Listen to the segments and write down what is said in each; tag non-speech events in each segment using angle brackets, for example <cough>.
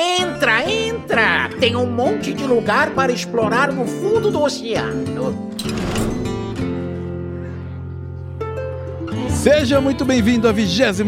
Entra, entra! Tem um monte de lugar para explorar no fundo do oceano. Seja muito bem-vindo à 22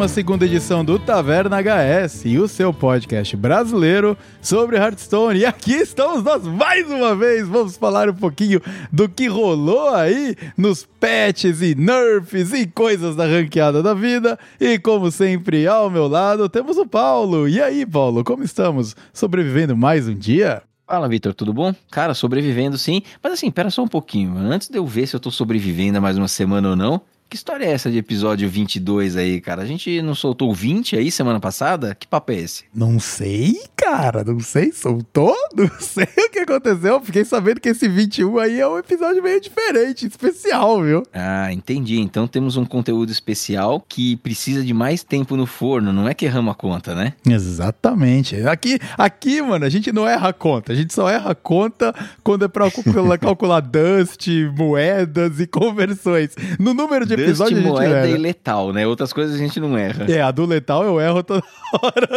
edição do Taverna HS, o seu podcast brasileiro sobre Hearthstone. E aqui estamos nós mais uma vez. Vamos falar um pouquinho do que rolou aí nos patches e nerfs e coisas da ranqueada da vida. E como sempre, ao meu lado temos o Paulo. E aí, Paulo, como estamos? Sobrevivendo mais um dia? Fala, Vitor, tudo bom? Cara, sobrevivendo sim. Mas assim, pera só um pouquinho. Antes de eu ver se eu tô sobrevivendo mais uma semana ou não, que história é essa de episódio 22 aí, cara? A gente não soltou 20 aí semana passada? Que papo é esse? Não sei, cara, não sei. Soltou? <laughs> Não sei o que aconteceu. Fiquei sabendo que esse 21 aí é um episódio meio diferente, especial, viu? Ah, entendi. Então temos um conteúdo especial que precisa de mais tempo no forno. Não é que erramos a conta, né? Exatamente. Aqui, aqui, mano, a gente não erra a conta. A gente só erra a conta quando é pra calcular, <laughs> calcular dust, moedas e conversões. No número de gente moeda e letal, né? Outras coisas a gente não erra. É, a do letal eu erro toda hora.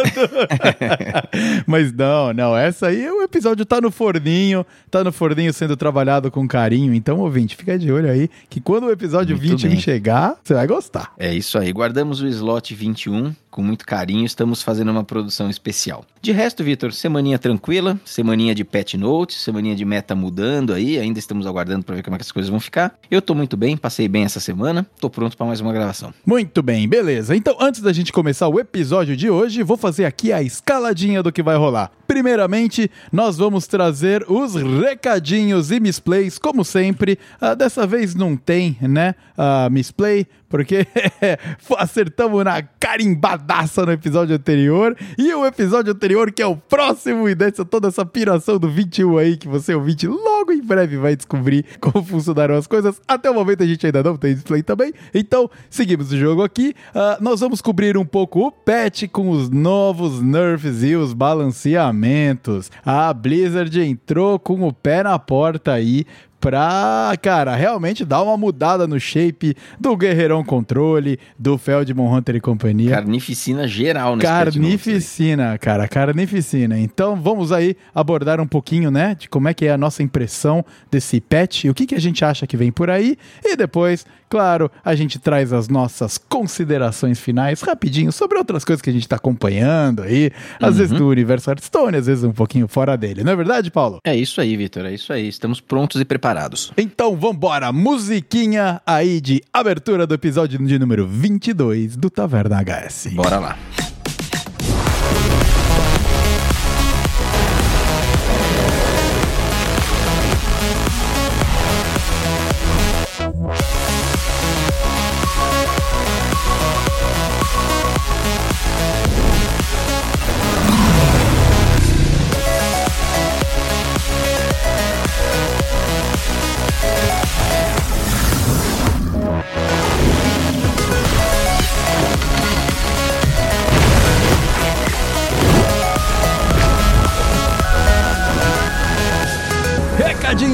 <laughs> Mas não, não. Essa aí, o episódio tá no forninho, tá no forninho sendo trabalhado com carinho. Então, ouvinte, fica de olho aí que quando o episódio Muito 21 bem. chegar, você vai gostar. É isso aí. Guardamos o slot 21 com muito carinho. Estamos fazendo uma produção especial. De resto, Vitor, semaninha tranquila, semaninha de patch notes, semaninha de meta mudando aí. Ainda estamos aguardando para ver como é que as coisas vão ficar. Eu tô muito bem, passei bem essa semana. Tô pronto para mais uma gravação. Muito bem, beleza. Então, antes da gente começar o episódio de hoje, vou fazer aqui a escaladinha do que vai rolar. Primeiramente, nós vamos trazer os recadinhos e misplays, como sempre. Ah, dessa vez não tem, né, ah, misplay, porque <laughs> acertamos na carimbadaça no episódio anterior. E o episódio anterior, que é o próximo, e dessa toda essa piração do 21 aí, que você ouvinte logo em breve vai descobrir <laughs> como funcionaram as coisas. Até o momento a gente ainda não tem display também. Então, seguimos o jogo aqui. Ah, nós vamos cobrir um pouco o patch com os novos nerfs e os balanceamentos. A Blizzard entrou com o pé na porta aí pra, cara, realmente dar uma mudada no shape do Guerreirão Controle, do Feldmon Hunter e companhia. Carnificina geral aí. Carnificina, cara, carnificina. Então vamos aí abordar um pouquinho, né, de como é que é a nossa impressão desse patch, o que, que a gente acha que vem por aí, e depois, claro, a gente traz as nossas considerações finais rapidinho sobre outras coisas que a gente tá acompanhando aí, às vezes do universo Hearthstone, às vezes um pouquinho fora dele, não é verdade, Paulo? É isso aí, Vitor, é isso aí. Estamos prontos e preparados. Então vambora, musiquinha aí de abertura do episódio de número 22 do Taverna HS. Bora lá.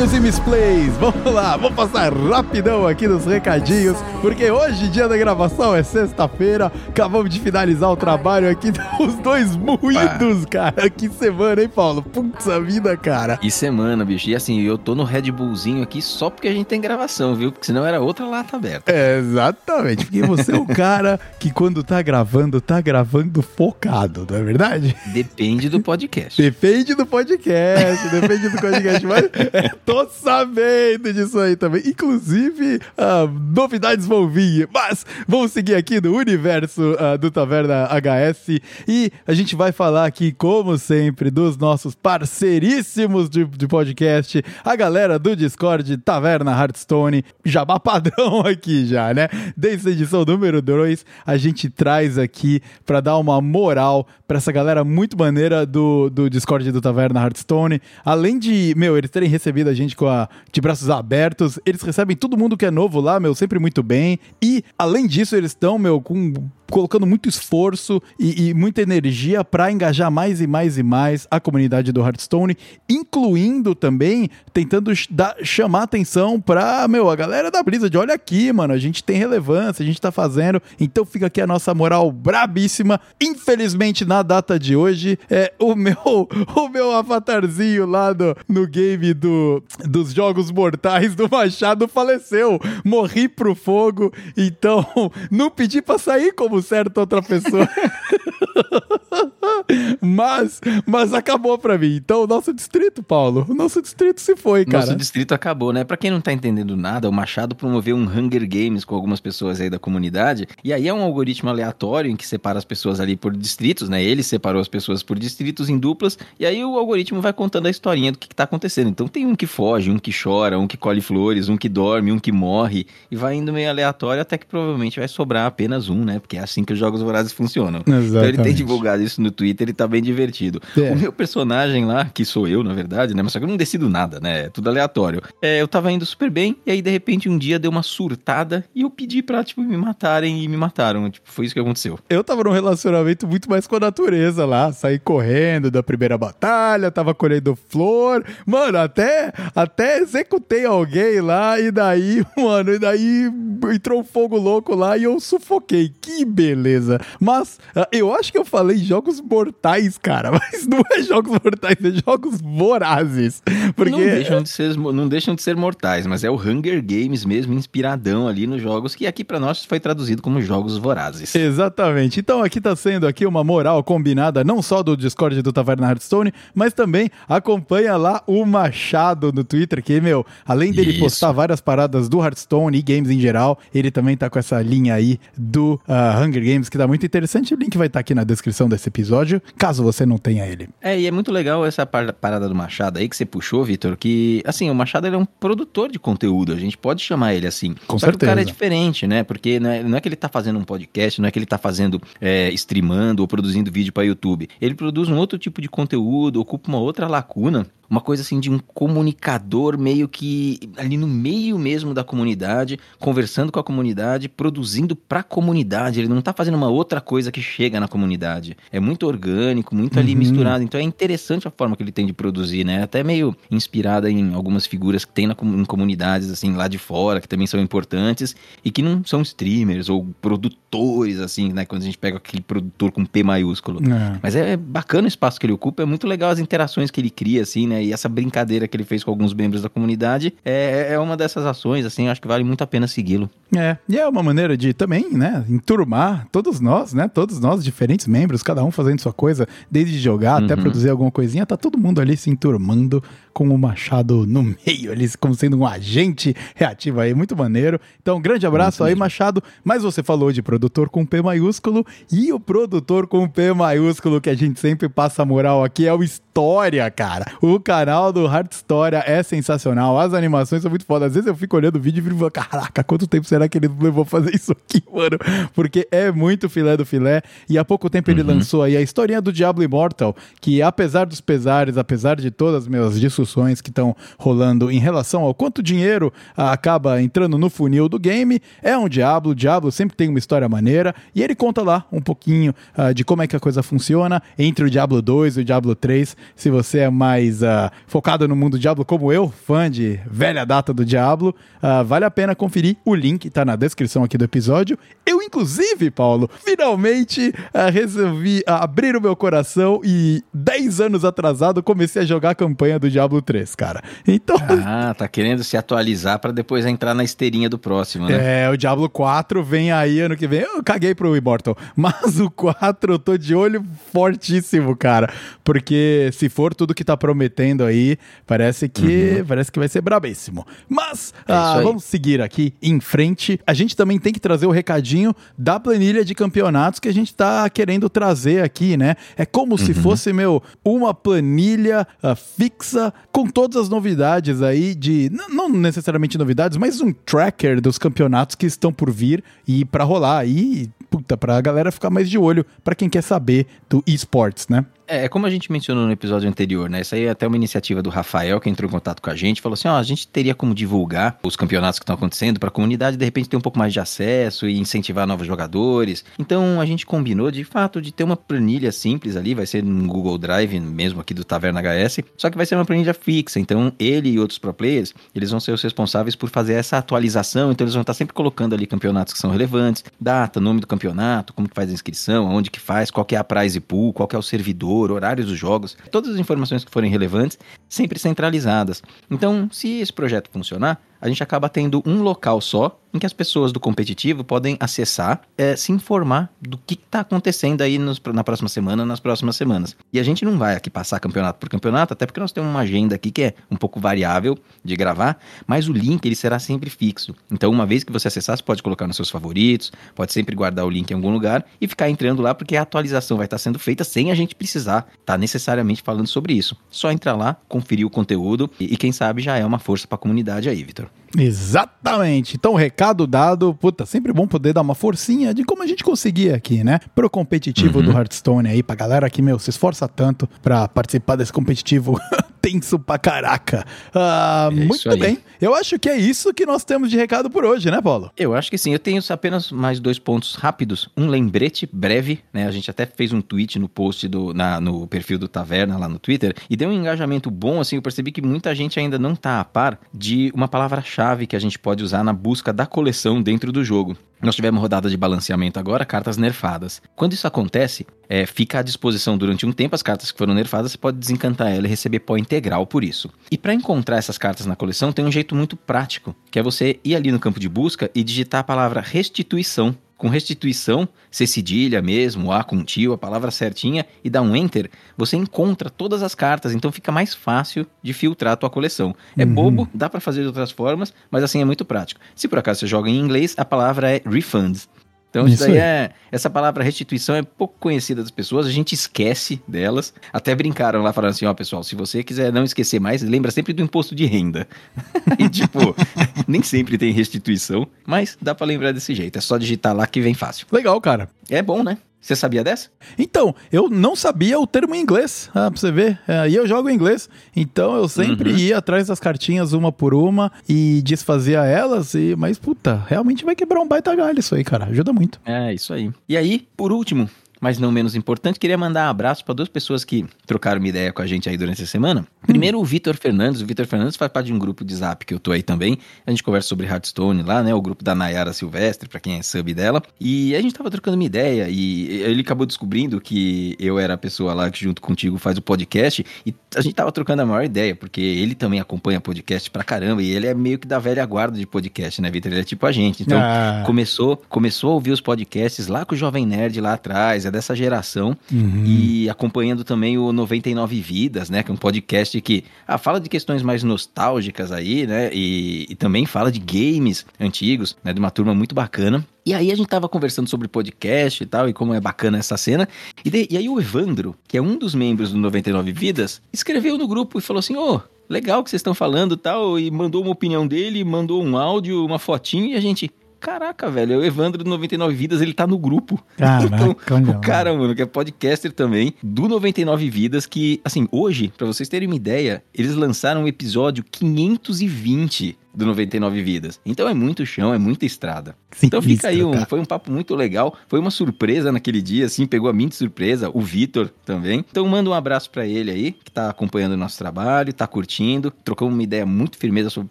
Recadinhos e misplays, vamos lá, vou passar rapidão aqui nos recadinhos, porque hoje, dia da gravação, é sexta-feira, acabamos de finalizar o trabalho aqui, <laughs> os dois moídos, cara, que semana, hein, Paulo? Putz a vida, cara. E semana, bicho. E assim, eu tô no Red Bullzinho aqui só porque a gente tem gravação, viu? Porque senão era outra lata aberta. É, exatamente, porque você é o cara que quando tá gravando, tá gravando focado, não é verdade? Depende do podcast. Depende do podcast, depende do podcast, mas é, <laughs> tô sabendo disso aí também. Inclusive, ah, novidades vão vir, mas vamos seguir aqui no universo ah, do Taverna HS e a gente vai falar aqui, como sempre, dos nossos parceiríssimos de, de podcast, a galera do Discord Taverna Hearthstone, jabá padrão <laughs> aqui já, né? Desde a edição número 2, a gente traz aqui pra dar uma moral pra essa galera muito maneira do, do Discord do Taverna Hearthstone. Além de, meu, eles terem recebido a gente com a, de braços abertos, eles recebem todo mundo que é novo lá, meu, sempre muito bem. E, além disso, eles estão, meu, com colocando muito esforço e, e muita energia para engajar mais e mais e mais a comunidade do Hearthstone, incluindo também tentando dar, chamar atenção pra, meu, a galera da Blizzard, olha aqui, mano, a gente tem relevância, a gente tá fazendo, então fica aqui a nossa moral brabíssima. Infelizmente, na data de hoje, é o meu, <laughs> o meu avatarzinho lá do, no game do, dos Jogos Mortais do Machado faleceu. Morri pro fogo, então <laughs> não pedi pra sair como certa outra pessoa. <laughs> <laughs> mas, mas acabou pra mim. Então, o nosso distrito, Paulo, o nosso distrito se foi, cara. Nosso distrito acabou, né? Pra quem não tá entendendo nada, o Machado promoveu um Hunger Games com algumas pessoas aí da comunidade. E aí é um algoritmo aleatório em que separa as pessoas ali por distritos, né? Ele separou as pessoas por distritos em duplas. E aí o algoritmo vai contando a historinha do que, que tá acontecendo. Então tem um que foge, um que chora, um que colhe flores, um que dorme, um que morre. E vai indo meio aleatório até que provavelmente vai sobrar apenas um, né? Porque é assim que os jogos vorazes funcionam. Exatamente. Então ele tem divulgado isso no Twitter e tá bem divertido. É. O meu personagem lá, que sou eu, na verdade, né? Mas só que eu não decido nada, né? É tudo aleatório. É, eu tava indo super bem, e aí de repente um dia deu uma surtada e eu pedi pra, tipo, me matarem e me mataram. Tipo, foi isso que aconteceu. Eu tava num relacionamento muito mais com a natureza lá. Saí correndo da primeira batalha, tava colhendo flor. Mano, até, até executei alguém lá e daí, <laughs> mano, e daí entrou um fogo louco lá e eu sufoquei. Que beleza. Mas ah, eu acho que eu falei jogos mortais, cara. <laughs> Mas não é jogos mortais, é jogos vorazes. Porque Não, deixam de ser, não deixam de ser mortais, mas é o Hunger Games mesmo, inspiradão ali nos jogos, que aqui pra nós foi traduzido como jogos vorazes. Exatamente. Então aqui tá sendo aqui uma moral combinada não só do Discord do Taverna Hearthstone, mas também acompanha lá o Machado no Twitter, que, meu, além dele Isso. postar várias paradas do Hearthstone e games em geral, ele também tá com essa linha aí do ah, Hunger Games, que tá muito interessante. O link vai estar aqui na descrição desse episódio, caso você não tenha ele. É, e é muito legal essa par- parada do Machado aí que você puxou, Vitor, que, assim, o Machado é um produtor de conteúdo, a gente pode chamar ele assim. Com Só que o cara é certeza. diferente, né? Porque não é, não é que ele tá fazendo um podcast, não é que ele tá fazendo, é, streamando ou produzindo vídeo para YouTube. Ele produz um outro tipo de conteúdo, ocupa uma outra lacuna. Uma coisa assim de um comunicador meio que ali no meio mesmo da comunidade, conversando com a comunidade, produzindo pra comunidade. Ele não tá fazendo uma outra coisa que chega na comunidade. É muito orgânico, muito ali Uhum. misturado. Então é interessante a forma que ele tem de produzir, né? Até meio inspirada em algumas figuras que tem na, em comunidades assim lá de fora, que também são importantes e que não são streamers ou produtores assim, né? Quando a gente pega aquele produtor com P maiúsculo. É. Mas é bacana o espaço que ele ocupa, é muito legal as interações que ele cria, assim, né? E essa brincadeira que ele fez com alguns membros da comunidade é, é uma dessas ações, assim, acho que vale muito a pena segui-lo. É, e é uma maneira de também, né, enturmar todos nós, né, todos nós, diferentes membros, cada um fazendo sua coisa, desde jogar até Uhum. produzir alguma coisinha, tá todo mundo ali se enturmando com o Machado no <laughs> meio, ali como sendo um agente reativo aí, muito maneiro. Então, um grande abraço Muito aí. Machado. Mas você falou de produtor com P maiúsculo e o produtor com P maiúsculo que a gente sempre passa moral aqui é o História, cara. O canal do Heart História é sensacional, as animações são muito fodas. Às vezes eu fico olhando o vídeo e fico caraca, quanto tempo será que ele levou a fazer isso aqui, <laughs> mano? Porque é muito filé do filé. E há pouco tempo ele lançou aí a historinha do Diablo Immortal, que apesar dos pesares, apesar de todas as minhas discussões que estão rolando em relação ao quanto dinheiro acaba entrando no funil do game, é um Diablo. O Diablo sempre tem uma história maneira. E ele conta lá um pouquinho ah, de como é que a coisa funciona entre o Diablo 2 e o Diablo 3. Se você é mais ah, focado no mundo Diablo como eu, fã de velha data do Diablo, ah, vale a pena conferir. O link tá na descrição aqui do episódio. Eu, inclusive, Paulo, finalmente ah, resolvi abrir o meu coração e 10 anos atrasado comecei a jogar a campanha do Diablo 3, cara. Então, Ah, tá querendo se atualizar pra depois entrar na esteirinha do próximo, né? É, o Diablo 4 vem aí ano que vem. Eu caguei pro Immortal. <laughs> Mas o 4 eu tô de olho fortíssimo, cara. Porque se for tudo que tá prometendo aí, parece que parece que vai ser brabíssimo. Mas Uhum. É ah, vamos seguir aqui em frente. A gente também tem que trazer o recadinho da planilha de campeonatos que a gente tá querendo trazer aqui, né? É como se Uhum. fosse, meu, uma planilha ah, fixa com todas as novidades aí de não necessariamente novidades, mas um tracker dos campeonatos que estão por vir e pra rolar aí, puta, pra galera ficar mais de olho, pra quem quer saber do esportes, né? É, como a gente mencionou no episódio anterior, né? Isso aí é até uma iniciativa do Rafael, que entrou em contato com a gente, falou assim: ó, a gente teria como divulgar os campeonatos que estão acontecendo para a comunidade, de repente ter um pouco mais de acesso e incentivar novos jogadores. Então a gente combinou, de fato, de ter uma planilha simples ali, vai ser no Google Drive mesmo aqui do Taverna HS, só que vai ser uma planilha fixa. Então ele e outros pro players, eles vão ser os responsáveis por fazer essa atualização. Então eles vão estar sempre colocando ali campeonatos que são relevantes, data, nome do campeonato, como que faz a inscrição, onde que faz, qual que é a prize pool, qual que é o servidor, horários dos jogos, todas as informações que forem relevantes, sempre centralizadas. Então, se esse projeto funcionar, a gente acaba tendo um local só em que as pessoas do competitivo podem acessar, é, se informar do que está acontecendo aí nos, na próxima semana, nas próximas semanas. E a gente não vai aqui passar campeonato por campeonato, até porque nós temos uma agenda aqui que é um pouco variável de gravar, mas o link ele será sempre fixo. Então, uma vez que você acessar, você pode colocar nos seus favoritos, pode sempre guardar o link em algum lugar e ficar entrando lá, porque a atualização vai estar sendo feita sem a gente precisar estar tá necessariamente falando sobre isso. Só entrar lá, conferir o conteúdo e, e quem sabe já é uma força para a comunidade aí, Vitor. Exatamente. Então, recado dado. Puta, sempre bom poder dar uma forcinha de como a gente conseguia aqui, né? Pro competitivo uhum. do Hearthstone aí, pra galera que, meu, se esforça tanto pra participar desse competitivo <laughs> tenso pra caraca. Uh, é muito bem. Eu acho que é isso que nós temos de recado por hoje, né, Paulo? Eu acho que sim. Eu tenho apenas mais dois pontos rápidos. Um lembrete breve, né? A gente até fez um tweet no post do, na, no perfil do Taverna lá no Twitter e deu um engajamento bom, assim. Eu percebi que muita gente ainda não tá a par de uma palavra-chave chave que a gente pode usar na busca da coleção dentro do jogo. Nós tivemos rodada de balanceamento agora, cartas nerfadas. Quando isso acontece, é, fica à disposição durante um tempo as cartas que foram nerfadas, você pode desencantar ela e receber pó integral por isso. E para encontrar essas cartas na coleção, tem um jeito muito prático, que é você ir ali no campo de busca e digitar a palavra restituição com restituição, C cedilha mesmo, A com tio, a palavra certinha e dá um enter, você encontra todas as cartas, então fica mais fácil de filtrar a tua coleção. É uhum. bobo, dá para fazer de outras formas, mas assim é muito prático. Se por acaso você joga em inglês, a palavra é refunds. Então isso, isso daí é. Essa palavra restituição é pouco conhecida das pessoas, a gente esquece delas. Até brincaram lá falando assim, ó, pessoal, se você quiser não esquecer mais, lembra sempre do imposto de renda. <laughs> e tipo, <laughs> nem sempre tem restituição, mas dá para lembrar desse jeito. É só digitar lá que vem fácil. Legal, cara. É bom, né? Você sabia dessa? Então, eu não sabia o termo em inglês, ah, pra você ver. É, e eu jogo em inglês, então eu sempre uhum. ia atrás das cartinhas uma por uma e desfazia elas. E, mas, puta, realmente vai quebrar um baita galho isso aí, cara. Ajuda muito. É, isso aí. E aí, por último, mas não menos importante, queria mandar um abraço para duas pessoas que trocaram uma ideia com a gente aí durante a semana. Primeiro, hum. o Vitor Fernandes. O Vitor Fernandes faz parte de um grupo de zap que eu tô aí também. A gente conversa sobre Hearthstone lá, né? O grupo da Nayara Silvestre, para quem é sub dela. E a gente tava trocando uma ideia e ele acabou descobrindo que eu era a pessoa lá que junto contigo faz o podcast e a gente tava trocando a maior ideia, porque ele também acompanha podcast pra caramba e ele é meio que da velha guarda de podcast, né, Vitor? Ele é tipo a gente. Então, ah. começou, começou a ouvir os podcasts lá com o Jovem Nerd lá atrás, é dessa geração uhum. e acompanhando também o 99 Vidas, né, que é um podcast que ah, fala de questões mais nostálgicas aí, né, e, e também fala de games antigos, né, de uma turma muito bacana. E aí a gente tava conversando sobre podcast e tal, e como é bacana essa cena. E, de, e aí o Evandro, que é um dos membros do 99 Vidas, escreveu no grupo e falou assim: Ô, oh, legal que vocês estão falando e tal, e mandou uma opinião dele, mandou um áudio, uma fotinho, e a gente, caraca, velho, o Evandro do 99 Vidas, ele tá no grupo. Caraca, <laughs> então, o cara, mano, que é podcaster também, do 99 Vidas, que, assim, hoje, para vocês terem uma ideia, eles lançaram o episódio 520 do 99 Vidas. Então é muito chão, é muita estrada. Sim, então fica aí, um, foi um papo muito legal. Foi uma surpresa naquele dia, assim, pegou a mim de surpresa, o Vitor também. Então manda um abraço para ele aí, que tá acompanhando o nosso trabalho, tá curtindo, trocamos uma ideia muito firmeza sobre o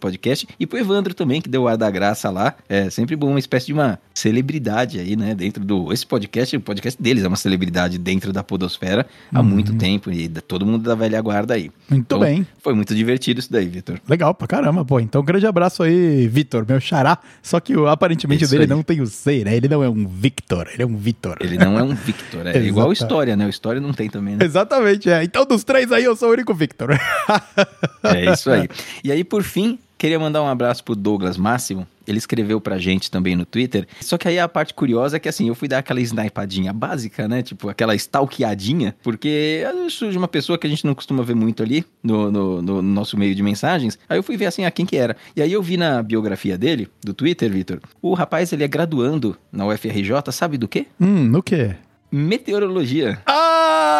podcast. E pro Evandro também, que deu o ar da graça lá. É sempre bom, uma espécie de uma celebridade aí, né, dentro do... Esse podcast, o podcast deles é uma celebridade dentro da podosfera há uhum. muito tempo e todo mundo da velha guarda aí. Muito então, bem. Foi muito divertido isso daí, Vitor. Legal pra caramba, pô. Então grande abraço aí, Vitor, meu xará. Só que aparentemente Isso dele aí. não tem o C, né? Ele não é um Victor, ele é um Vitor. Ele não é um Victor, é <laughs> igual a história, né? O história não tem também, né? Exatamente, é. Então dos três aí eu sou o único Victor. é isso aí. <laughs> E aí, por fim, Queria mandar um abraço pro Douglas Máximo. Ele escreveu pra gente também no Twitter. Só que aí a parte curiosa é que assim, eu fui dar aquela snipadinha básica, né? Tipo, aquela stalkeadinha, porque eu sou de uma pessoa que a gente não costuma ver muito ali no, no, no, nosso meio de mensagens. Aí eu fui ver assim, a quem que era. E aí eu vi na biografia dele, do Twitter, Vitor, o rapaz ele é graduando na UFRJ, sabe do quê? Hum, no quê? Meteorologia. Ah,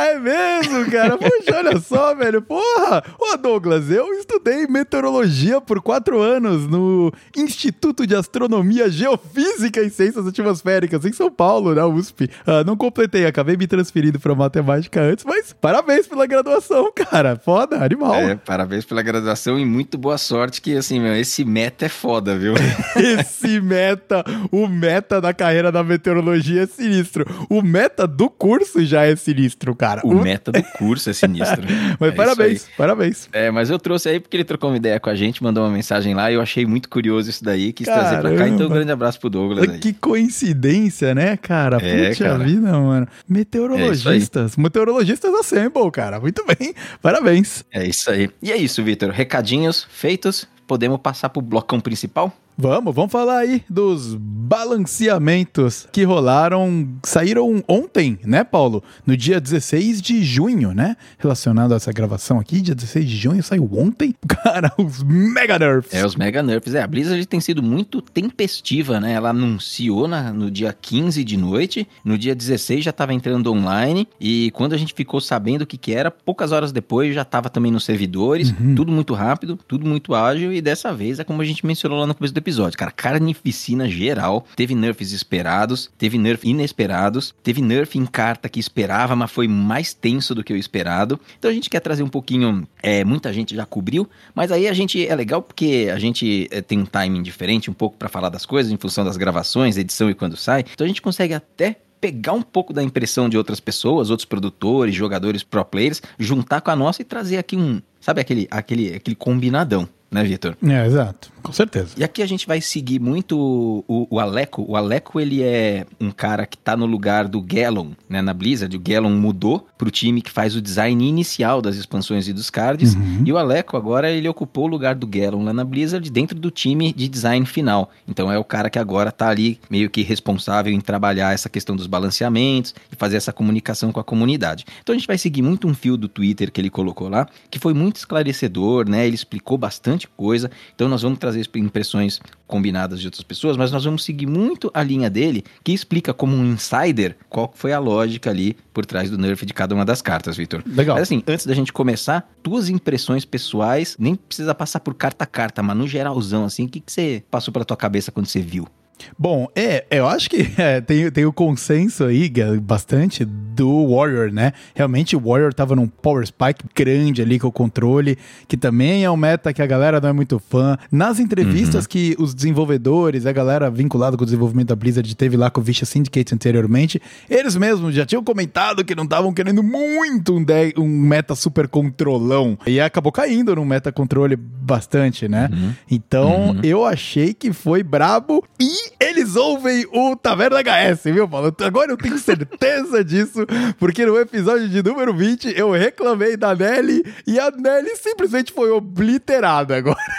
É mesmo, cara? Poxa, olha só, velho. Porra! Ô, Douglas, eu estudei meteorologia por quatro anos no Instituto de Astronomia, Geofísica e Ciências Atmosféricas em São Paulo, na USP. Ah, não completei, acabei me transferindo pra matemática antes, mas parabéns pela graduação, cara. Foda, animal. É, parabéns pela graduação e muito boa sorte que, assim, meu, esse meta é foda, viu? <laughs> Esse meta, o meta da carreira da meteorologia é sinistro. O meta do curso já é sinistro, cara. O meta do curso é sinistro. <laughs> Mas É parabéns, parabéns. É, mas eu trouxe aí porque ele trocou uma ideia com a gente, mandou uma mensagem lá e eu achei muito curioso isso daí, quis trazer pra cá. Caramba. Então, um grande abraço pro Douglas aí. Que coincidência, né, cara? É, Puxa cara. vida, mano. Meteorologistas. Meteorologistas assemble, cara. Muito bem. Parabéns. É isso aí. E é isso, Vitor. Recadinhos feitos. Podemos passar pro blocão principal? Vamos, vamos falar aí dos balanceamentos que rolaram, saíram ontem, né, Paulo? No dia 16 de junho, né? Relacionado a essa gravação aqui, dia 16 de junho, saiu ontem. <laughs> Cara, os Mega Nerfs. É, os Mega Nerfs. É, a Blizzard tem sido muito tempestiva, né? Ela anunciou na- no dia 15 de noite, no dia 16 já estava entrando online, e quando a gente ficou sabendo o que, que era, poucas horas depois já estava também nos servidores, tudo muito rápido, tudo muito ágil, e dessa vez é como a gente mencionou lá no começo do episódio, cara, carnificina geral, teve nerfs esperados, teve nerf inesperados, teve nerf em carta que esperava, mas foi mais tenso do que o esperado. Então a gente quer trazer um pouquinho, é, muita gente já cobriu, mas aí a gente é legal porque a gente é, tem um timing diferente um pouco pra falar das coisas em função das gravações, edição e quando sai. Então a gente consegue até pegar um pouco da impressão de outras pessoas, outros produtores, jogadores, pro players, juntar com a nossa e trazer aqui um, sabe aquele aquele aquele combinadão, né, Vitor? É, exato. Com certeza. E aqui a gente vai seguir muito o, o Aleco. O Aleco, ele é um cara que tá no lugar do Gallon, né, na Blizzard. O Gallon mudou pro time que faz o design inicial das expansões e dos cards. E o Aleco agora, ele ocupou o lugar do Gallon lá na Blizzard, dentro do time de design final. Então é o cara que agora tá ali meio que responsável em trabalhar essa questão dos balanceamentos e fazer essa comunicação com a comunidade. Então a gente vai seguir muito um fio do Twitter que ele colocou lá, que foi muito esclarecedor, né? Ele explicou bastante coisa. Então nós vamos trazer impressões combinadas de outras pessoas, mas nós vamos seguir muito a linha dele, que explica como um insider qual foi a lógica ali por trás do nerf de cada uma das cartas, Victor. Legal. Mas assim, antes da gente começar, tuas impressões pessoais, nem precisa passar por carta a carta, mas no geralzão, assim, o que, que você passou pela tua cabeça quando você viu? Bom, é, eu acho que <laughs> é, tem, tem o consenso aí, bastante, do Warrior, né? Realmente o Warrior tava num power spike grande ali com o controle, que também é um meta que a galera não é muito fã. Nas entrevistas que os desenvolvedores, a galera vinculada com o desenvolvimento da Blizzard teve lá com o Vicious Syndicate anteriormente, eles mesmos já tinham comentado que não estavam querendo muito um, de- um meta super controlão. E acabou caindo num meta controle bastante, né? Então, eu achei que foi brabo e eles ouvem o Taverna HS, viu, Paulo? Agora eu tenho certeza <laughs> disso, porque no episódio de número 20 eu reclamei da Nelly e a Nelly simplesmente foi obliterada agora. <laughs>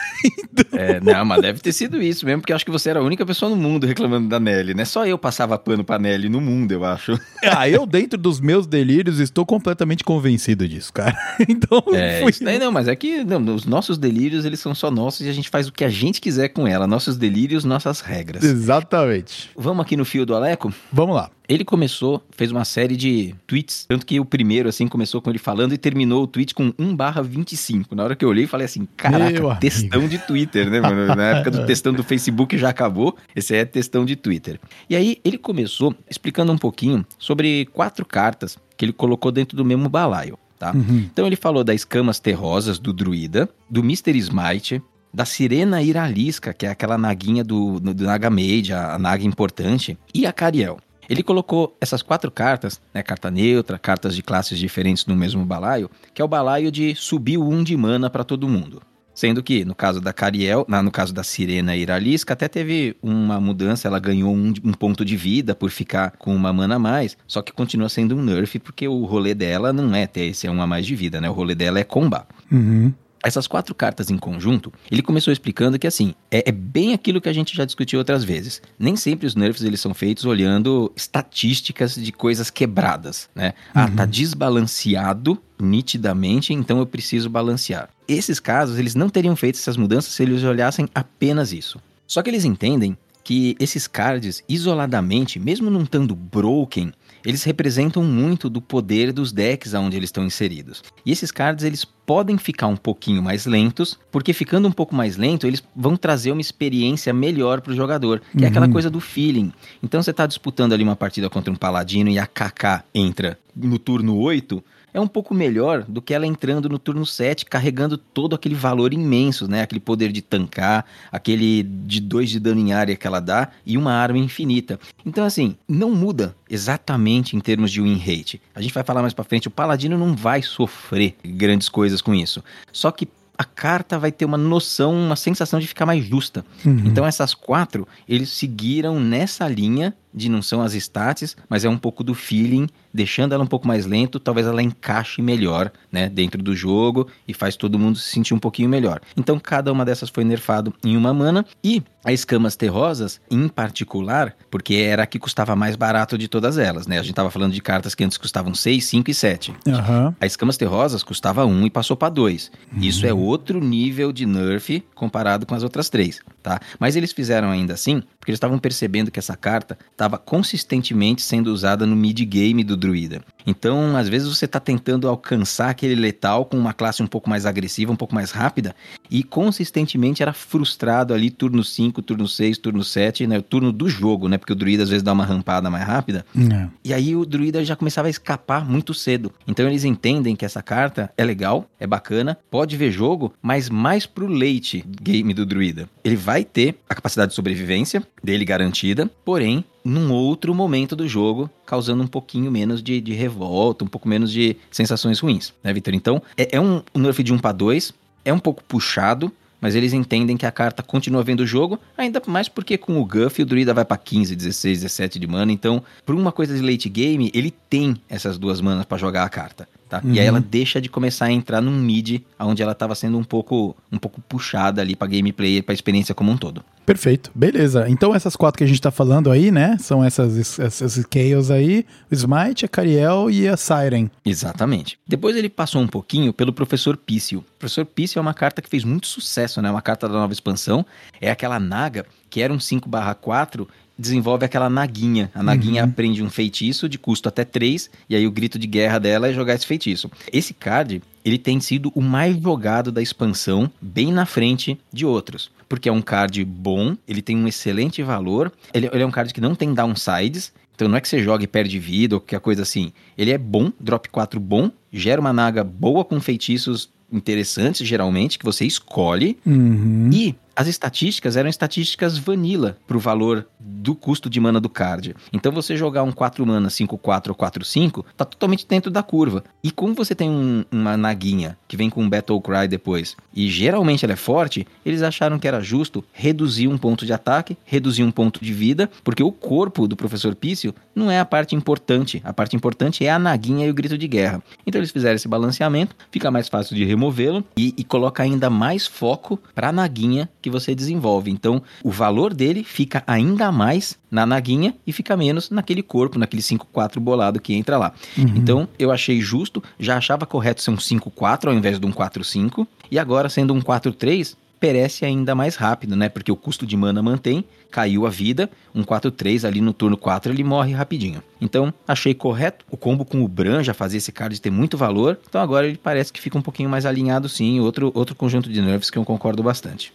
Então, É, não, mas deve ter sido isso mesmo, porque eu acho que você era a única pessoa no mundo reclamando da Nelly, né? Só eu passava pano pra Nelly no mundo, eu acho. <laughs> ah, eu dentro dos meus delírios estou completamente convencido disso, cara. Então, É, fui- daí não, mas é que não, os nossos delírios, eles são só nossos e a gente faz o que a gente quiser com ela. Nossos delírios, nossas regras. Exatamente. Vamos aqui no fio do Aleco? Vamos lá. Ele começou, fez uma série de tweets, tanto que o primeiro, assim, começou com ele falando e terminou o tweet com 1 barra 25. Na hora que eu olhei, falei assim, Meu caraca, amigo. textão de Twitter, né, mano? Na época do <laughs> textão do Facebook já acabou, esse aí é textão de Twitter. E aí, ele começou explicando um pouquinho sobre quatro cartas que ele colocou dentro do mesmo balaio, tá? Então ele falou das escamas terrosas do druida, do Mr. Smite, da Sirena Iralisca, que é aquela naguinha do, do, Naga Mage, a, a naga importante, e a Cariel. Ele colocou essas quatro cartas, né, carta neutra, cartas de classes diferentes no mesmo balaio, que é o balaio de subir 1 de mana para todo mundo. Sendo que, no caso da Cariel, no caso da Sirena Iralisca, até teve uma mudança, ela ganhou um, um ponto de vida por ficar com uma mana a mais, só que continua sendo um nerf, porque o rolê dela não é ter esse um a mais de vida, né? O rolê dela é combar. Uhum. Essas quatro cartas em conjunto, ele começou explicando que assim, é, é bem aquilo que a gente já discutiu outras vezes. Nem sempre os nerfs eles são feitos olhando estatísticas de coisas quebradas, né? Ah, tá desbalanceado nitidamente, então eu preciso balancear. Esses casos, eles não teriam feito essas mudanças se eles olhassem apenas isso. Só que eles entendem que esses cards, isoladamente, mesmo não estando broken, eles representam muito do poder dos decks aonde eles estão inseridos. E esses cards, eles podem ficar um pouquinho mais lentos, porque ficando um pouco mais lento, eles vão trazer uma experiência melhor para o jogador, que uhum. é aquela coisa do feeling. Então você está disputando ali uma partida contra um paladino e a KK entra no turno 8, é um pouco melhor do que ela entrando no turno 7, carregando todo aquele valor imenso, né? Aquele poder de tancar, aquele de 2 de dano em área que ela dá e uma arma infinita. Então, assim, não muda exatamente em termos de win rate. A gente vai falar mais pra frente, o Paladino não vai sofrer grandes coisas com isso. Só que a carta vai ter uma noção, uma sensação de ficar mais justa. Uhum. Então essas quatro, eles seguiram nessa linha de não são as stats, mas é um pouco do feeling, deixando ela um pouco mais lento, talvez ela encaixe melhor, né, dentro do jogo e faz todo mundo se sentir um pouquinho melhor. Então cada uma dessas foi nerfado em uma mana e a escamas terrosas, em particular, porque era a que custava mais barato de todas elas, né? A gente tava falando de cartas que antes custavam 6, 5 e 7. Uhum. A escamas terrosas custava 1 e passou para 2. Uhum. Isso é outro nível de nerf comparado com as outras três, tá? Mas eles fizeram ainda assim, porque eles estavam percebendo que essa carta estava consistentemente sendo usada no mid-game do druida. Então, às vezes você está tentando alcançar aquele letal com uma classe um pouco mais agressiva, um pouco mais rápida, e consistentemente era frustrado ali turno 5, turno 6, turno 7, né? O turno do jogo, né? Porque o druida às vezes dá uma rampada mais rápida. É. E aí o druida já começava a escapar muito cedo. Então eles entendem que essa carta é legal, é bacana, pode ver jogo, mas mais pro late game do druida. Ele vai ter a capacidade de sobrevivência dele garantida, porém num outro momento do jogo, causando um pouquinho menos de, de revolta, um pouco menos de sensações ruins, né, Vitor? Então, é, é um, nerf de 1 para 2, é um pouco puxado, mas eles entendem que a carta continua vendo o jogo, ainda mais porque com o Guff o druida vai para 15, 16, 17 de mana, então, por uma coisa de late game, ele tem essas duas manas para jogar a carta. Tá? Uhum. E aí ela deixa de começar a entrar num mid, onde ela estava sendo um pouco, um pouco puxada ali para gameplay para experiência como um todo. Perfeito, beleza. Então essas quatro que a gente está falando aí, né? São essas, essas scales aí: o Smite, a Cariel e a Siren. Exatamente. Depois ele passou um pouquinho pelo Professor Pício. O Professor Pício é uma carta que fez muito sucesso, né? Uma carta da nova expansão. É aquela naga que era um 5/4 desenvolve aquela naguinha. A naguinha uhum. aprende um feitiço de custo até 3, e aí o grito de guerra dela é jogar esse feitiço. Esse card, ele tem sido o mais jogado da expansão, bem na frente de outros. Porque é um card bom, ele tem um excelente valor, ele, ele é um card que não tem downsides, então não é que você joga e perde vida ou qualquer coisa assim. Ele é bom, drop 4 bom, gera uma naga boa com feitiços interessantes, geralmente, que você escolhe. Uhum. E as estatísticas eram estatísticas vanilla para o valor do custo de mana do card. Então você jogar um 4 mana 5-4 ou 4-5 tá totalmente dentro da curva. E como você tem um, uma naguinha que vem com um Battle Cry depois, e geralmente ela é forte, eles acharam que era justo reduzir um ponto de ataque, reduzir um ponto de vida, porque o corpo do professor Pício não é a parte importante. A parte importante é a naguinha e o grito de guerra. Então eles fizeram esse balanceamento, fica mais fácil de removê-lo e, e coloca ainda mais foco para a naguinha que você desenvolve. Então, o valor dele fica ainda mais na naguinha e fica menos naquele corpo, naquele 5-4 bolado que entra lá. Uhum. Então, eu achei justo, já achava correto ser um 5-4 ao invés de um 4-5, e agora sendo um 4-3, perece ainda mais rápido, né? Porque o custo de mana mantém, caiu a vida, um 4-3 ali no turno 4 ele morre rapidinho. Então, achei correto. O combo com o Bran já fazia esse card ter muito valor, então agora ele parece que fica um pouquinho mais alinhado sim, outro, outro conjunto de nerfs que eu concordo bastante.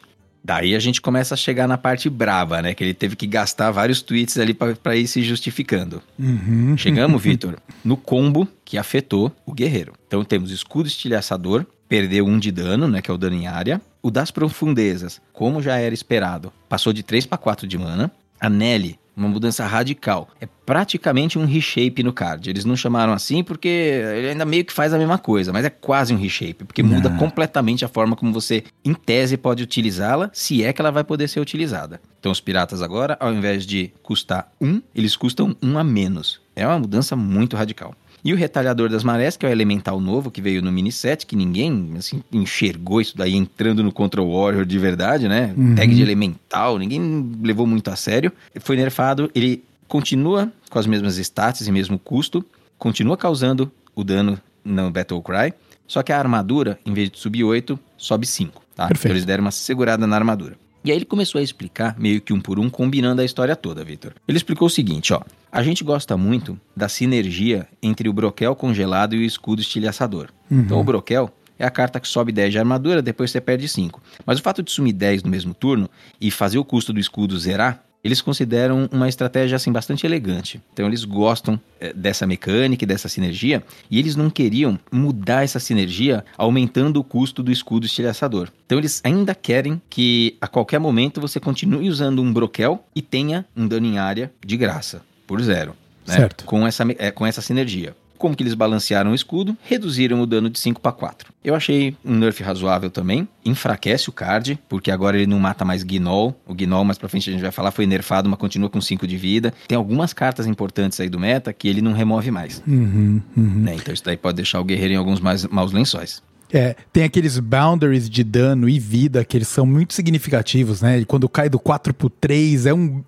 Daí a gente começa a chegar na parte braba, né? Que ele teve que gastar vários tweets ali para ir se justificando. Uhum. Chegamos, <laughs> Vitor, no combo que afetou o guerreiro. Então temos escudo estilhaçador, perdeu um de dano, né? Que é o dano em área. O das profundezas, como já era esperado, passou de 3 para 4 de mana. A Nelly uma mudança radical. É praticamente um reshape no card. Eles não chamaram assim porque ele ainda meio que faz a mesma coisa, mas é quase um reshape, porque não. muda completamente a forma como você, em tese, pode utilizá-la, se é que ela vai poder ser utilizada. Então, os piratas agora, ao invés de custar um, eles custam um a menos. É uma mudança muito radical. E o Retalhador das Marés, que é o elemental novo que veio no mini set, que ninguém assim, enxergou isso daí entrando no Control Warrior de verdade, né? Uhum. Tag de elemental, ninguém levou muito a sério. Foi nerfado, ele continua com as mesmas stats e mesmo custo, continua causando o dano no Battle Cry, só que a armadura, em vez de subir 8, sobe 5, tá? Então eles deram uma segurada na armadura. E aí ele começou a explicar, meio que um por um, combinando a história toda, Victor. Ele explicou o seguinte, ó. A gente gosta muito da sinergia entre o broquel congelado e o escudo estilhaçador. Uhum. Então o broquel é a carta que sobe 10 de armadura, depois você perde 5. Mas o fato de sumir 10 no mesmo turno e fazer o custo do escudo zerar, eles consideram uma estratégia assim bastante elegante. Então eles gostam é, dessa mecânica e dessa sinergia e eles não queriam mudar essa sinergia aumentando o custo do escudo estilhaçador. Então eles ainda querem que a qualquer momento você continue usando um broquel e tenha um dano em área de graça, por zero. Né? Certo. Com essa, é, com essa sinergia. Como que eles balancearam o escudo? Reduziram o dano de 5 para 4. Eu achei um nerf razoável também. Enfraquece o card, porque agora ele não mata mais Gnoll. O Gnoll, mais pra frente a gente vai falar, foi nerfado, mas continua com 5 de vida. Tem algumas cartas importantes aí do meta que ele não remove mais. Uhum, uhum. Né? Então isso daí pode deixar o guerreiro em alguns mais, maus lençóis. É, tem aqueles boundaries de dano e vida que eles são muito significativos, né? Quando cai do 4 pro 3, é um.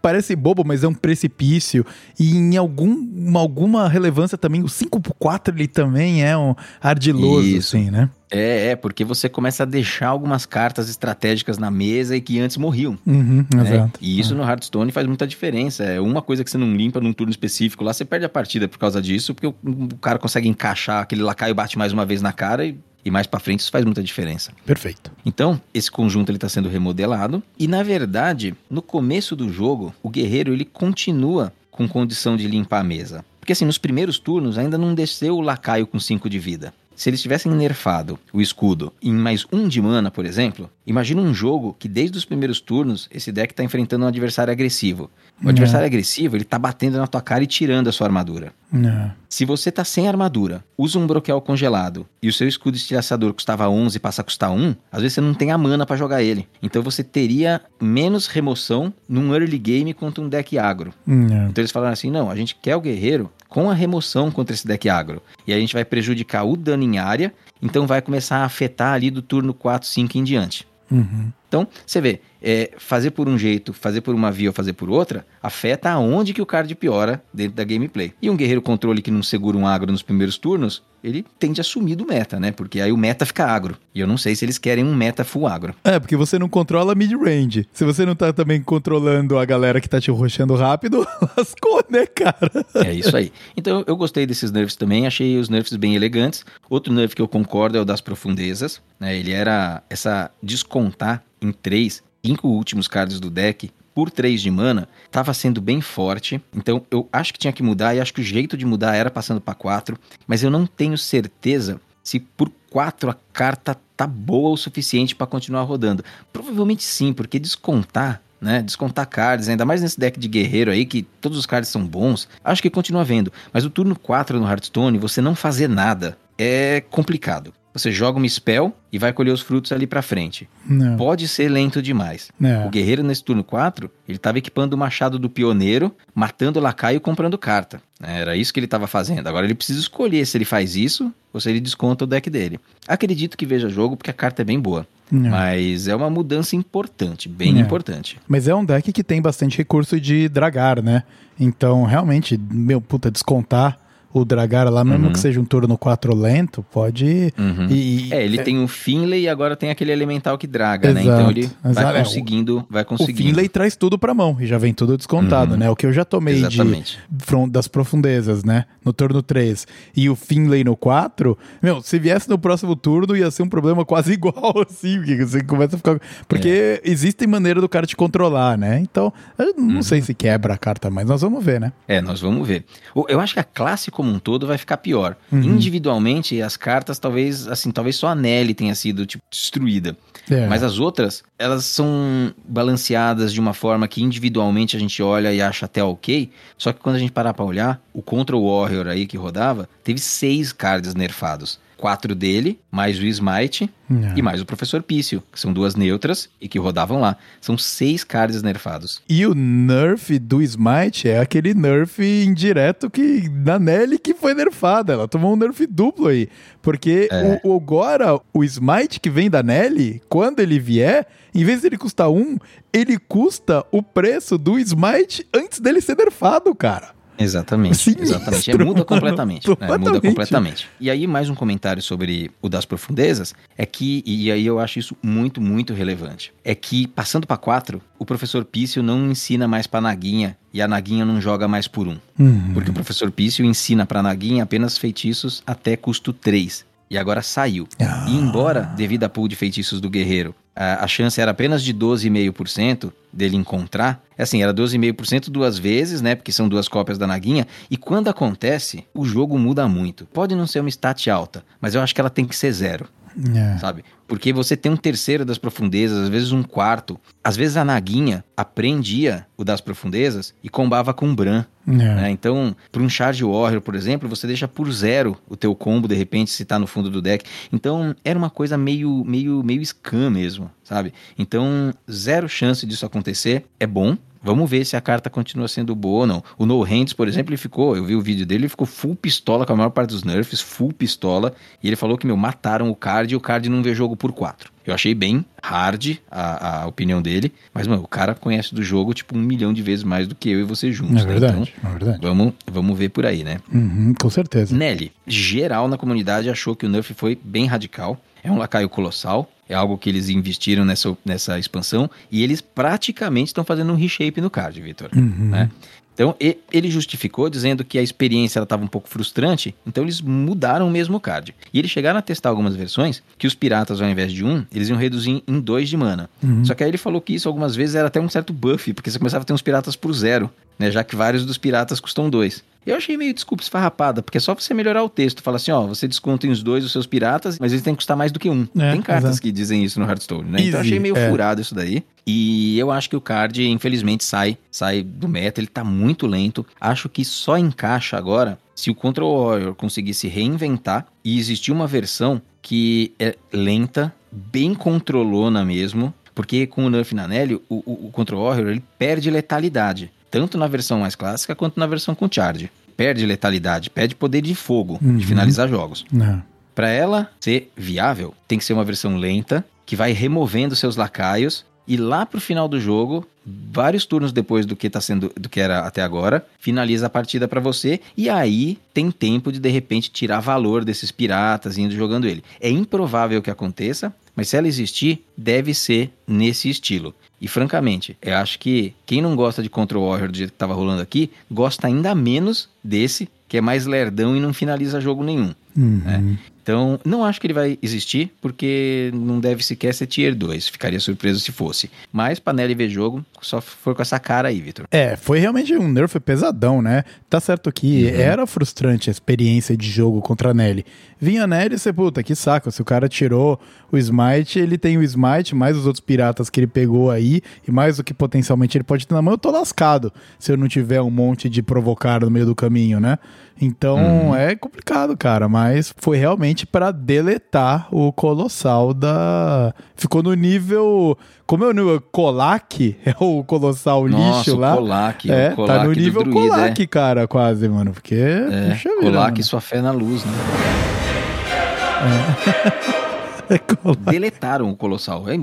Parece bobo, mas é um precipício. E em algum, alguma relevância também, o 5 pro 4 ele também é um ardiloso, Isso. assim, né? É, é, porque você começa a deixar algumas cartas estratégicas na mesa e que antes morriam. Uhum, né? exato. E isso no Hearthstone faz muita diferença. É uma coisa que você não limpa num turno específico lá, você perde a partida por causa disso, porque o, o cara consegue encaixar aquele lacaio bate mais uma vez na cara e, e mais pra frente isso faz muita diferença. Perfeito. Então, esse conjunto ele está sendo remodelado e na verdade, no começo do jogo, o guerreiro ele continua com condição de limpar a mesa. Porque assim, nos primeiros turnos ainda não desceu o lacaio com 5 de vida. Se eles tivessem nerfado o escudo em mais um de mana, por exemplo, imagina um jogo que desde os primeiros turnos esse deck está enfrentando um adversário agressivo. O É. adversário agressivo, ele tá batendo na tua cara e tirando a sua armadura. É. Se você tá sem armadura, usa um broquel congelado e o seu escudo estilhaçador custava 11 e passa a custar 1, às vezes você não tem a mana pra jogar ele. Então você teria menos remoção num early game contra um deck agro. É. Então eles falaram assim: não, a gente quer o guerreiro com a remoção contra esse deck agro. E a gente vai prejudicar o dano em área, então vai começar a afetar ali do turno 4, 5 em diante. Uhum. Então, você vê, é, fazer por um jeito, fazer por uma via ou fazer por outra, afeta aonde que o card piora dentro da gameplay. E um guerreiro controle que não segura um agro nos primeiros turnos, ele tende a sumir do meta, né? Porque aí o meta fica agro. E eu não sei se eles querem um meta full agro. É, porque você não controla mid-range. Se você não tá também controlando a galera que tá te rushando rápido, <laughs> lascou, né, cara? É isso aí. Então eu gostei desses nerfs também, achei os nerfs bem elegantes. Outro nerf que eu concordo é o das profundezas. Né? Ele era essa descontar em três, cinco últimos cards do deck por 3 de mana, estava sendo bem forte. Então eu acho que tinha que mudar e acho que o jeito de mudar era passando para 4, mas eu não tenho certeza se por 4 a carta tá boa o suficiente para continuar rodando. Provavelmente sim, porque descontar né? Descontar cards, ainda mais nesse deck de guerreiro aí, que todos os cards são bons, acho que continua vendo. Mas o turno 4 no Hearthstone, você não fazer nada, é complicado. Você joga uma spell e vai colher os frutos ali pra frente. Não. Pode ser lento demais. É. O guerreiro nesse turno 4, ele tava equipando o machado do pioneiro, matando o lacaio e comprando carta. Era isso que ele tava fazendo. Agora ele precisa escolher se ele faz isso ou se ele desconta o deck dele. Acredito que veja jogo porque a carta é bem boa. Não. Mas é uma mudança importante, bem É. importante. Mas é um deck que tem bastante recurso de dragar, né? Então, realmente, meu, puta, descontar o dragar lá, mesmo Uhum. que seja um turno 4 lento, pode. Uhum. E, e- É, ele tem o Finlay e agora tem aquele elemental que draga, né? Exato, Então ele exato. vai É, o- conseguindo, vai O conseguindo. Finlay traz tudo pra mão e já vem tudo descontado, Uhum. né? O que eu já tomei de das profundezas, né? No turno 3 e o Finlay no 4, meu, se viesse no próximo turno ia ser um problema quase <laughs> igual, assim, porque você começa a ficar. Porque É. existe maneira do cara te controlar, né? Então, eu não Uhum. sei se quebra a carta, mas nós vamos ver, né? É, nós vamos ver. O- Eu acho que a classe como um todo vai ficar pior. Uhum. Individualmente, as cartas, talvez, assim, talvez só a Nelly tenha sido, tipo, destruída. É. Mas as outras, elas são balanceadas de uma forma que individualmente a gente olha e acha até ok. Só que quando a gente parar pra olhar, o Control Warrior aí que rodava, teve seis cards nerfados. Quatro dele, mais o Smite É. e mais o Professor Pício, que são duas neutras e que rodavam lá. São seis cards nerfados. E o nerf do Smite é aquele nerf indireto que da Nelly que foi nerfada. Ela tomou um nerf duplo aí. Porque É. o, o- agora, o Smite que vem da Nelly, quando ele vier, em vez de ele custar um, ele custa o preço do Smite antes dele ser nerfado, cara. Exatamente. Exatamente. É, muda completamente. né? Muda Completamente. E aí, mais um comentário sobre o das profundezas é que, e aí eu acho isso muito, muito relevante. É que, passando para 4, o professor Pício não ensina mais pra Naguinha e a Naguinha não joga mais por um. Uhum. Porque o professor Pício ensina pra Naguinha apenas feitiços até custo 3. E agora saiu. Ah. E embora, devido à pool de feitiços do guerreiro, a, chance era apenas de 12,5% dele encontrar, é assim, era 12,5% duas vezes, né? Porque são duas cópias da Naguinha. E quando acontece, o jogo muda muito. Pode não ser uma stat alta, mas eu acho que ela tem que ser zero É. sabe? Porque você tem um terceiro das profundezas, às vezes um quarto. Às vezes a Naguinha aprendia o das profundezas e combava com Bran. É. né? Então, para um Charge Warrior, por exemplo, você deixa por zero o teu combo, de repente, se tá no fundo do deck. Então, era uma coisa meio, meio, meio scam mesmo, sabe? Então, zero chance disso acontecer. É bom, Vamos ver se a carta continua sendo boa ou não. O No Hands, por exemplo, ele ficou, eu vi o vídeo dele, ele ficou full pistola com a maior parte dos nerfs, full pistola. E ele falou que, meu, mataram o card e o card não vê jogo por 4. Eu achei bem hard a, a opinião dele, mas, mano, o cara conhece do jogo, tipo, um milhão de vezes mais do que eu e você juntos. É né? verdade, é verdade. Então, vamos, vamos ver por aí, né? Uhum, com certeza. Nelly, geral na comunidade achou que o nerf foi bem radical. É um lacaio colossal, é algo que eles investiram nessa, nessa expansão e eles praticamente estão fazendo um reshape no card, Vitor. Uhum. né? Então e- ele justificou dizendo que a experiência estava um pouco frustrante, então eles mudaram mesmo o card. E eles chegaram a testar algumas versões que os piratas, ao invés de um, eles iam reduzir em dois de mana. Uhum. Só que aí ele falou que isso algumas vezes era até um certo buff, porque você começava a ter uns piratas por zero, né? Já que vários dos piratas custam dois. Eu achei meio desculpa esfarrapada, porque é só você melhorar o texto. Fala assim, ó, você desconta em os dois os seus piratas, mas eles têm que custar mais do que um. É, Tem cartas exato. que dizem isso no Hearthstone, né? Então eu Easy, achei meio é. furado isso daí. E eu acho que o card, infelizmente, sai, sai do meta, ele tá muito lento. Acho que só encaixa agora se o Control Warrior conseguir se reinventar e existir uma versão que é lenta, bem controlona mesmo, porque com o nerf na Nelly, o, o, o Control Warrior ele perde letalidade, tanto na versão mais clássica quanto na versão com charge. Perde letalidade, perde poder de fogo, Uhum. de finalizar jogos. É. Para ela ser viável, tem que ser uma versão lenta, que vai removendo seus lacaios e lá pro final do jogo, vários turnos depois do que tá sendo do que era até agora, finaliza a partida para você e aí tem tempo de de repente tirar valor desses piratas indo jogando ele. É improvável que aconteça, mas se ela existir, deve ser nesse estilo. E francamente, eu acho que quem não gosta de Control Warrior do jeito que tava rolando aqui, gosta ainda menos desse, que é mais lerdão e não finaliza jogo nenhum. Uhum. Então, não acho que ele vai existir, porque não deve sequer ser Tier 2. Ficaria surpreso se fosse. Mas, panela e ver jogo, só for com essa cara aí, Vitor. É, foi realmente um nerf pesadão, né? Tá certo que Uhum. era frustrante a experiência de jogo contra a Nelly. Vinha a Nelly e você, puta, que saco. Se o cara tirou o Smite, ele tem o Smite, mais os outros piratas que ele pegou aí, e mais o que potencialmente ele pode ter na mão, eu tô lascado se eu não tiver um monte de provocar no meio do caminho, né? Então Uhum. é complicado, cara, mas foi realmente pra deletar o colossal da. Ficou no nível. Como é o nível? Colac? <laughs> É o colossal Nossa, lixo lá? Colac, É, o Colac tá no nível druida, Colac, cara, quase, mano. Porque. É, puxa é vida, Colac e sua fé na luz, né? <laughs> É Colac. Deletaram o Colossal. É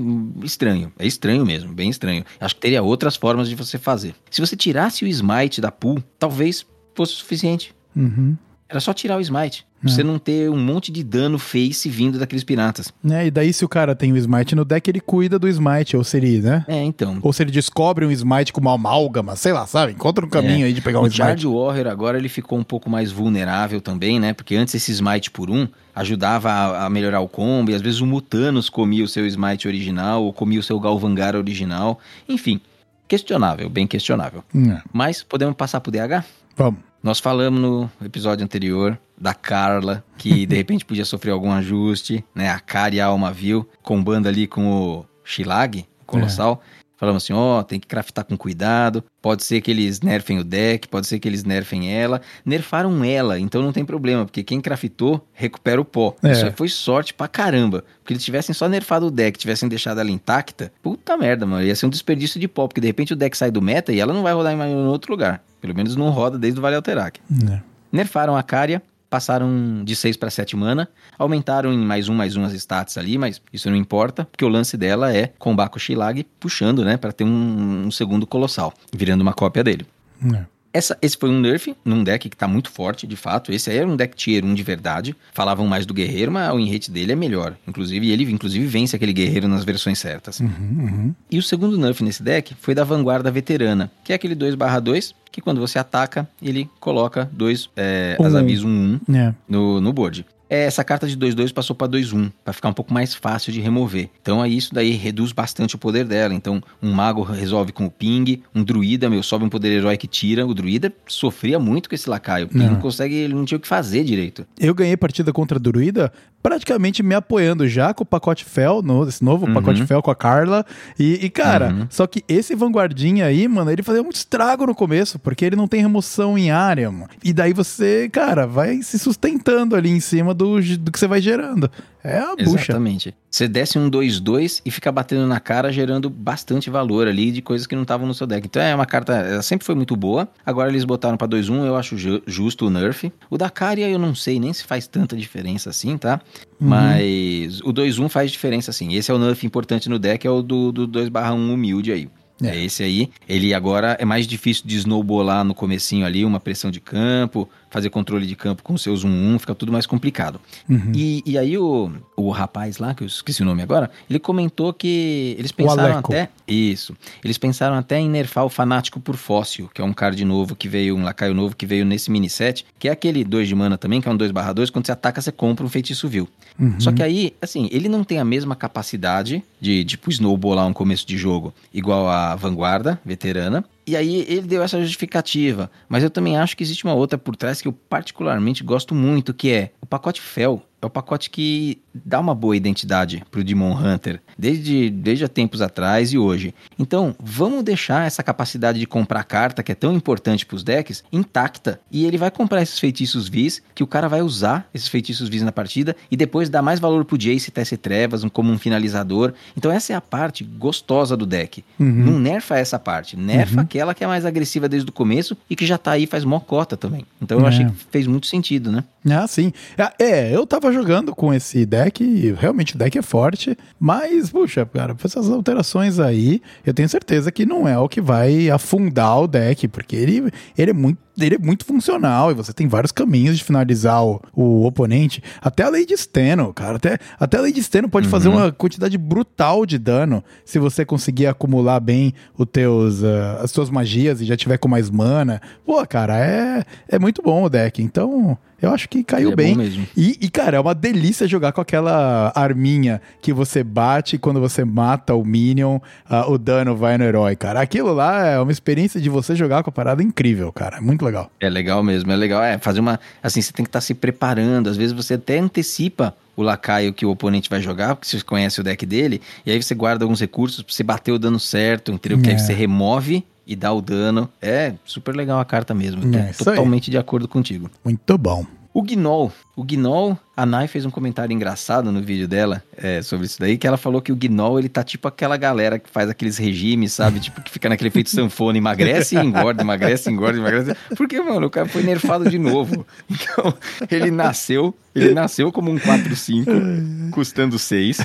estranho, é estranho mesmo, bem estranho. Acho que teria outras formas de você fazer. Se você tirasse o Smite da pool, talvez fosse o suficiente. Uhum. Era só tirar o Smite. Pra você não ter um monte de dano face vindo daqueles piratas. Né, E daí, se o cara tem o Smite no deck, ele cuida do Smite, ou seria, né? É, então. Ou se ele descobre um Smite com uma amálgama, sei lá, sabe? Encontra um caminho É. aí de pegar um O Smite. Charge Warrior agora ele ficou um pouco mais vulnerável também, né? Porque antes esse Smite por um ajudava a, a melhorar o combo e às vezes o Mutanos comia o seu Smite original ou comia o seu Galvangar original. Enfim, questionável, bem questionável. É, Mas podemos passar pro DH? Vamos. Nós falamos no episódio anterior da Carla, que de <laughs> repente podia sofrer algum ajuste, né? A cara e a alma viu, combando ali com o Shilag, o Colossal. Falamos assim, ó, tem que craftar com cuidado. Pode ser que eles nerfem o deck, pode ser que eles nerfem ela. Nerfaram ela, então não tem problema, porque quem craftou recupera o pó. É. Isso aí foi sorte pra caramba. Porque eles tivessem só nerfado o deck, tivessem deixado ela intacta, puta merda, mano. Ia ser um desperdício de pó, porque de repente o deck sai do meta e ela não vai rodar em outro lugar. Pelo menos não roda desde o Vale Alterac. É. Nerfaram a Caria, passaram de 6 para 7 mana, aumentaram em mais um, mais um as stats ali, mas isso não importa, porque o lance dela é com o Shilag puxando, né, para ter um, um segundo colossal, virando uma cópia dele. É. essa, esse foi um nerf num deck que tá muito forte, de fato. Esse aí era um deck tier 1 de verdade. Falavam mais do guerreiro, mas o enrate dele é melhor. Inclusive, ele inclusive vence aquele guerreiro nas versões certas. Uhum, uhum. E o segundo nerf nesse deck foi da Vanguarda Veterana, que é aquele 2/2 que quando você ataca, ele coloca dois é, Um. Azavis 1-1 É. no, no board. É, essa carta de 2-2 passou para 2-1, para ficar um pouco mais fácil de remover. Então aí isso daí reduz bastante o poder dela. Então um mago resolve com o ping, um druida, meu, sobe um poder herói que tira. O druida sofria muito com esse lacaio, porque Não. não consegue, ele não tinha o que fazer direito. Eu ganhei partida contra a Druida praticamente me apoiando já com o pacote Fel, no, esse novo Uhum. pacote Fel com a Carla. E, e, cara, Uhum. só que esse vanguardinha aí, mano, ele fazia muito estrago no começo, porque ele não tem remoção em área, mano. E daí você, cara, vai se sustentando ali em cima do, do que você vai gerando. É a bucha. Exatamente. Você desce um 2-2 e fica batendo na cara, gerando bastante valor ali de coisas que não estavam no seu deck. Então é uma carta, ela sempre foi muito boa. Agora eles botaram pra 2-1, eu acho ju- justo o nerf. O da Caria eu não sei nem se faz tanta diferença assim, tá? Mas o 2-1 faz diferença sim. Esse é o nerf importante no deck, é o do, do 2/1 humilde aí. É. Esse aí. Ele agora é mais difícil de snowballar no comecinho ali, uma pressão de campo, fazer controle de campo com seus 1-1, fica tudo mais complicado. Uhum. E, e aí o, o rapaz lá, que eu esqueci o nome agora, ele comentou que eles pensaram até... Isso. Eles pensaram até em nerfar o Fanático por Fóssil, que é um card novo que veio, um lacaio novo que veio nesse mini set, que é aquele 2 de mana também, que é um 2/2, quando você ataca você compra um feitiço vil. Uhum. Só que aí, assim, ele não tem a mesma capacidade de, tipo, snowballar um começo de jogo igual a Vanguarda, veterana. E aí ele deu essa justificativa. Mas eu também acho que existe uma outra por trás que eu particularmente gosto muito, que é o pacote Fel. É o pacote que dá uma boa identidade pro Demon Hunter, desde, desde há tempos atrás e hoje. Então, vamos deixar essa capacidade de comprar carta, que é tão importante pros decks, intacta. E ele vai comprar esses feitiços vis, que o cara vai usar esses feitiços vis na partida, e depois dar mais valor pro Jace Tesse Trevas, um- como um finalizador. Então, essa é a parte gostosa do deck. Uhum. Não nerfa essa parte, nerfa Uhum. aquela que é mais agressiva desde o começo e que já tá aí faz mó cota também. Então eu É. achei que fez muito sentido, né? Ah, sim. Ah, É, eu tava jogando com esse deck e realmente o deck é forte, mas, puxa, cara, essas alterações aí, eu tenho certeza que não é o que vai afundar o deck, porque ele, ele, é, muito, ele é muito funcional e você tem vários caminhos de finalizar o, o oponente. Até a Lady Steno, cara, até, até a Lady Steno pode fazer uma quantidade brutal de dano se você conseguir acumular bem os teus, ah, as suas magias e já tiver com mais mana. Pô, cara, é, é muito bom o deck, então... Eu acho que caiu é bem. bom mesmo. E, e, cara, é uma delícia jogar com aquela arminha que você bate e quando você mata o Minion, ah, o dano vai no herói, cara. Aquilo lá é uma experiência de você jogar com a parada incrível, cara. É muito legal. É legal mesmo, é legal. É, fazer uma. Assim, você tem que estar se preparando. Às vezes você até antecipa o lacaio que o oponente vai jogar, porque você conhece o deck dele, e aí você guarda alguns recursos pra você bater o dano certo, entendeu? Porque É. aí você remove e dá o dano. É super legal a carta mesmo. É, isso aí. totalmente de acordo contigo. Muito bom. O Gnoll. O Gnoll, a Nai fez um comentário engraçado no vídeo dela é, sobre isso daí, que ela falou que o Gnoll, ele tá tipo aquela galera que faz aqueles regimes, sabe? Tipo, que fica naquele efeito sanfona, emagrece e engorda, emagrece, engorda, emagrece. Porque, mano, o cara foi nerfado de novo. Então, ele nasceu, ele nasceu como um 4-5, custando 6.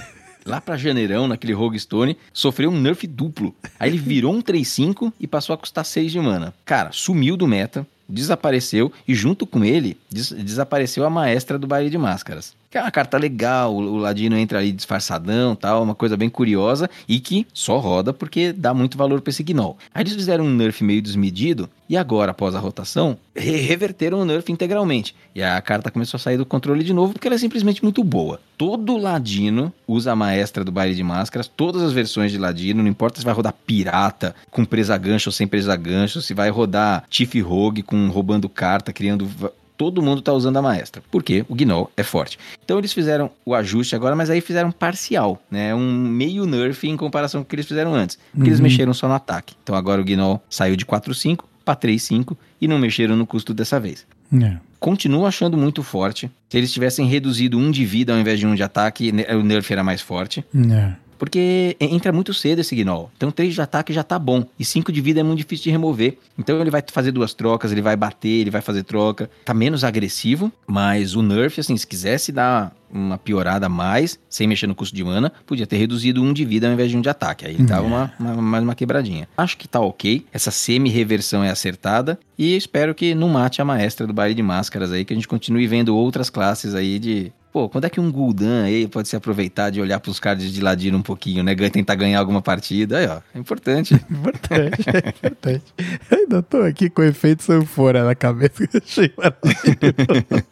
Lá pra janeirão, naquele Rogue Stone, sofreu um nerf duplo. Aí ele virou um 3-5 e passou a custar 6 de mana. Cara, sumiu do meta, desapareceu e junto com ele des- desapareceu a maestra do baile de máscaras. Que é uma carta legal, o, Ladino entra ali disfarçadão tal, uma coisa bem curiosa e que só roda porque dá muito valor pra esse Gnoll. Aí eles fizeram um nerf meio desmedido e agora, após a rotação, re- reverteram o nerf integralmente. E a carta começou a sair do controle de novo porque ela é simplesmente muito boa. Todo Ladino usa a maestra do baile de máscaras, todas as versões de Ladino, não importa se vai rodar pirata, com presa gancho ou sem presa gancho, se vai rodar Chief Rogue com roubando carta, criando. Todo mundo tá usando a maestra, porque o Gnoll é forte. Então eles fizeram o ajuste agora, mas aí fizeram parcial, né? Um meio nerf em comparação com o que eles fizeram antes. Porque eles Uhum. mexeram só no ataque. Então agora o Gnoll saiu de 4-5 para 3-5 e não mexeram no custo dessa vez. É. Continuo achando muito forte. Se eles tivessem reduzido um de vida ao invés de um de ataque, ne- o nerf era mais forte. É. Porque entra muito cedo esse Gnoll. Então 3 de ataque já tá bom. E 5 de vida é muito difícil de remover. Então ele vai fazer duas trocas, ele vai bater, ele vai fazer troca. Tá menos agressivo, mas o nerf, assim, se quisesse dar uma piorada a mais, sem mexer no custo de mana, podia ter reduzido um de vida ao invés de um de ataque. Aí tava uma, uma, mais uma quebradinha. Acho que tá ok. Essa semi-reversão é acertada. E espero que não mate a maestra do baile de máscaras aí, que a gente continue vendo outras classes aí de pô, quando é que um Gul'dan aí pode se aproveitar de olhar pros cards de ladino um pouquinho, né? Tentar ganhar alguma partida. Aí, ó, é importante. <laughs> importante, é importante. Eu ainda tô aqui com o efeito sanfona na cabeça. <laughs> Achei maravilhoso.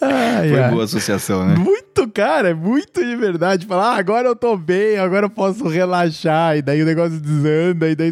Ai, Foi ai. boa associação, né? Muito, cara, é muito de verdade. Falar, ah, agora eu tô bem, agora eu posso relaxar, e daí o negócio desanda, e daí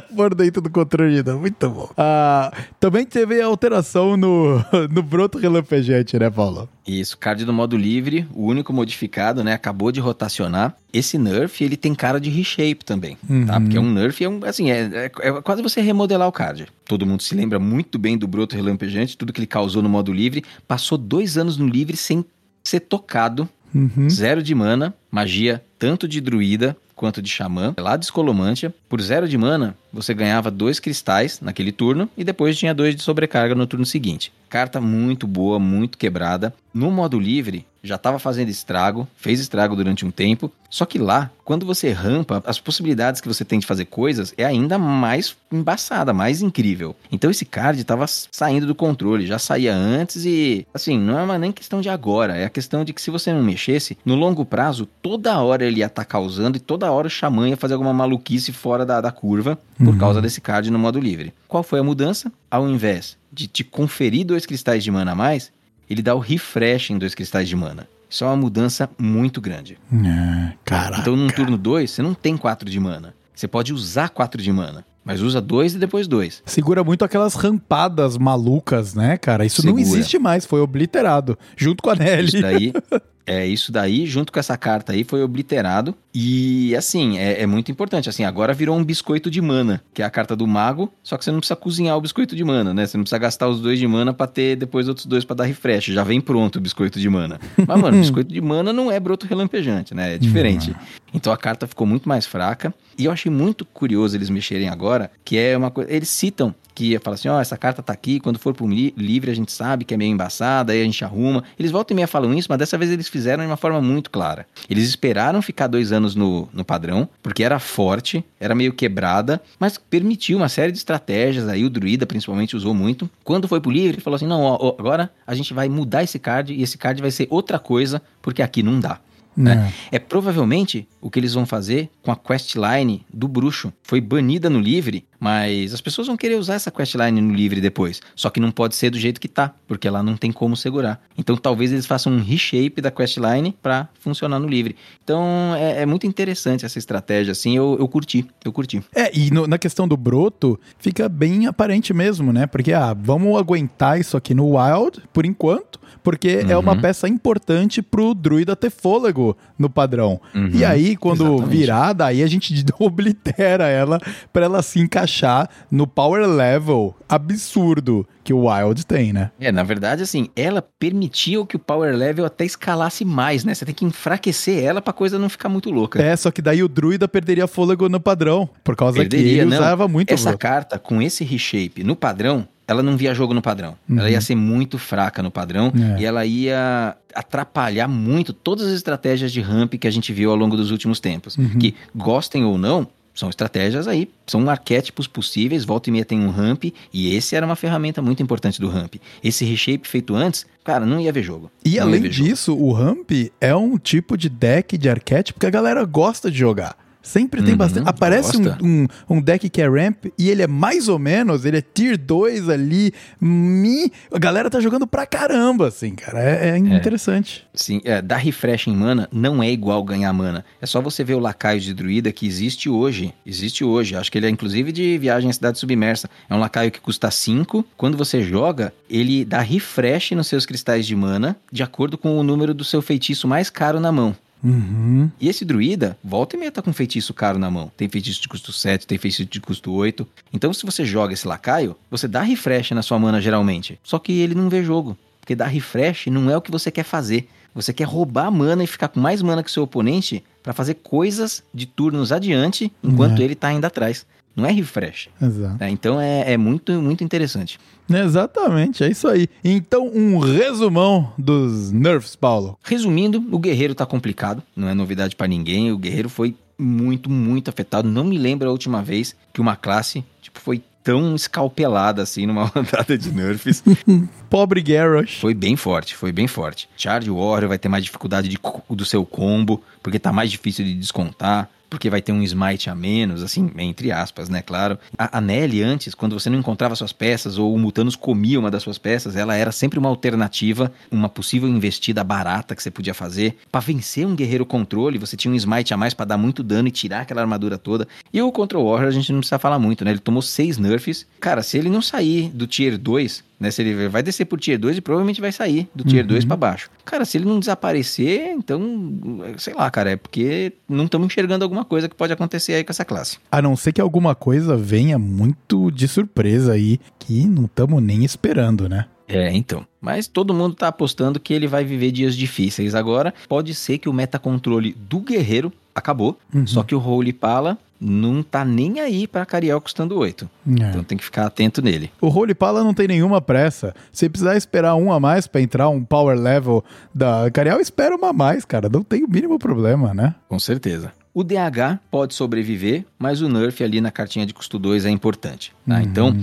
<laughs> por dentro do controle. Não. Muito bom. Ah, também teve alteração no, <laughs> no broto relampejante, né, Paulo? Isso, card do modo livre, o único modificado, né? Acabou de rotacionar. Esse nerf, ele tem cara de reshape também, tá? uhum. tá? Porque é um nerf, é um, assim, é, é, é, quase você remodelar o card. Todo mundo se lembra muito bem do broto relampejante, tudo que ele causou no modo livre. Passou dois anos no livre sem ser tocado. Uhum. Zero de mana, magia tanto de druida quanto de xamã, lá de Escolomântia. Por zero de mana, você ganhava dois cristais naquele turno e depois tinha dois de sobrecarga no turno seguinte. Carta muito boa, muito quebrada. No modo livre, já estava fazendo estrago, fez estrago durante um tempo. Só que lá, quando você rampa, as possibilidades que você tem de fazer coisas é ainda mais embaçada, mais incrível. Então esse card estava saindo do controle, já saía antes e, assim, não é nem questão de agora, é a questão de que se você não mexesse, no longo prazo, toda hora ele ia estar tá causando e toda hora o Xamã ia fazer alguma maluquice fora da, da curva por uhum. causa desse card no modo livre. Qual foi a mudança? Ao invés de te conferir dois cristais de mana a mais, ele dá o refresh em dois cristais de mana. Isso é uma mudança muito grande. É, caraca. Então, num turno 2, você não tem 4 de mana. Você pode usar 4 de mana. Mas usa dois e depois dois. Segura muito aquelas rampadas malucas, né, cara? Isso Segura. não existe mais, foi obliterado. Junto com a Nelly. Isso daí, <laughs> É, isso daí, junto com essa carta aí, foi obliterado. E, assim, é, é, muito importante. Assim, agora virou um biscoito de mana, que é a carta do mago, só que você não precisa cozinhar o biscoito de mana, né? Você não precisa gastar os dois de mana pra ter depois outros dois para dar refresh. Já vem pronto o biscoito de mana. <laughs> Mas, mano, biscoito de mana não é broto relampejante, né? É diferente. Então a carta ficou muito mais fraca. E eu achei muito curioso eles mexerem agora, que é uma coisa. Eles citam que fala assim, ó, oh, essa carta tá aqui, quando for pro livre a gente sabe que é meio embaçada, aí a gente arruma. Eles voltam e meia falam isso, mas dessa vez eles fizeram de uma forma muito clara. Eles esperaram ficar dois anos no, no padrão, porque era forte, era meio quebrada, mas permitiu uma série de estratégias, aí o druida principalmente usou muito. Quando foi pro livre, ele falou assim, não, ó, ó, agora a gente vai mudar esse card e esse card vai ser outra coisa, porque aqui não dá. Né? É. é provavelmente o que eles vão fazer com a questline do bruxo. Foi banida no livre, mas as pessoas vão querer usar essa questline no livre depois. Só que não pode ser do jeito que tá, porque lá não tem como segurar. Então talvez eles façam um reshape da questline para funcionar no livre. Então é, é, muito interessante essa estratégia, assim, eu, eu curti, eu curti. É, e no, na questão do broto, fica bem aparente mesmo, né? Porque, ah, vamos aguentar isso aqui no Wild, por enquanto, porque uhum. é uma uhum. peça importante pro druida ter fôlego no padrão. Uhum. E aí, quando Exatamente. virar, daí a gente <laughs> oblitera ela para ela se encaixar no power level absurdo que o Wild tem, né? É, na verdade, assim, ela permitiu que o power level até escalasse mais, né? Você tem que enfraquecer ela pra coisa não ficar muito louca. É, só que daí o druida perderia fôlego no padrão, por causa perderia, que ele não. usava muito Essa carta, com esse reshape no padrão, ela não via jogo no padrão. Uhum. Ela ia ser muito fraca no padrão é. e ela ia atrapalhar muito todas as estratégias de ramp que a gente viu ao longo dos últimos tempos. Uhum. Que, gostem ou não, são estratégias aí, são arquétipos possíveis, volta e meia tem um ramp, e esse era uma ferramenta muito importante do ramp. Esse reshape feito antes, cara, não ia ver jogo. E além disso, jogo. o ramp é um tipo de deck de arquétipo que a galera gosta de jogar. Sempre tem uhum, bastante. Aparece um, um, um, deck que é ramp e ele é mais ou menos, ele é tier 2 ali. Mi, a galera tá jogando pra caramba, assim, cara. É, é, é. interessante. Sim, é, dar refresh em mana não é igual ganhar mana. É só você ver o lacaio de druida que existe hoje. Existe hoje. Acho que ele é inclusive de viagem à cidade submersa. É um lacaio que custa 5. Quando você joga, ele dá refresh nos seus cristais de mana de acordo com o número do seu feitiço mais caro na mão. Uhum. E esse druida, volta e meia tá com feitiço caro na mão. Tem feitiço de custo 7, tem feitiço de custo 8. Então, se você joga esse lacaio, você dá refresh na sua mana geralmente. Só que ele não vê jogo. Porque dar refresh não é o que você quer fazer. Você quer roubar mana e ficar com mais mana que seu oponente para fazer coisas de turnos adiante enquanto É. ele tá ainda atrás. Não é refresh. Exato. né? Então é, é muito, muito interessante. Exatamente, é isso aí. Então, um resumão dos nerfs, Paulo. Resumindo, o guerreiro tá complicado, não é novidade pra ninguém. O guerreiro foi muito, muito afetado. Não me lembro a última vez que uma classe tipo, foi tão escalpelada assim numa <laughs> rodada de nerfs. <laughs> Pobre Garrosh. Foi bem forte, foi bem forte. Charge Warrior vai ter mais dificuldade de do seu combo, porque tá mais difícil de descontar, porque vai ter um smite a menos, assim, entre aspas, né, claro. A, a Nelly antes, quando você não encontrava suas peças ou o Mutanos comia uma das suas peças, ela era sempre uma alternativa, uma possível investida barata que você podia fazer. Pra vencer um guerreiro controle, você tinha um smite a mais pra dar muito dano e tirar aquela armadura toda. E o Control Warrior a gente não precisa falar muito, né? Ele tomou seis nerfs. Cara, se ele não sair do tier 2, né? Se ele vai descer pro tier 2 e provavelmente vai sair do tier 2 pra baixo. Cara, se ele não desaparecer, então, sei lá, cara, é porque não estamos enxergando alguma coisa que pode acontecer aí com essa classe. A não ser que alguma coisa venha muito de surpresa aí, que não estamos nem esperando, né? É, então. Mas todo mundo tá apostando que ele vai viver dias difíceis agora. Pode ser que o metacontrole do guerreiro acabou, Uhum. só que o Holy Pala não tá nem aí pra Cariel custando 8. É. Então tem que ficar atento nele. O Holy Pala não tem nenhuma pressa. Se precisar esperar um a mais pra entrar um power level da Cariel, espera uma a mais, cara. Não tem o mínimo problema, né? Com certeza. O DH pode sobreviver, mas o nerf ali na cartinha de custo 2 é importante. tá? Uhum. Então,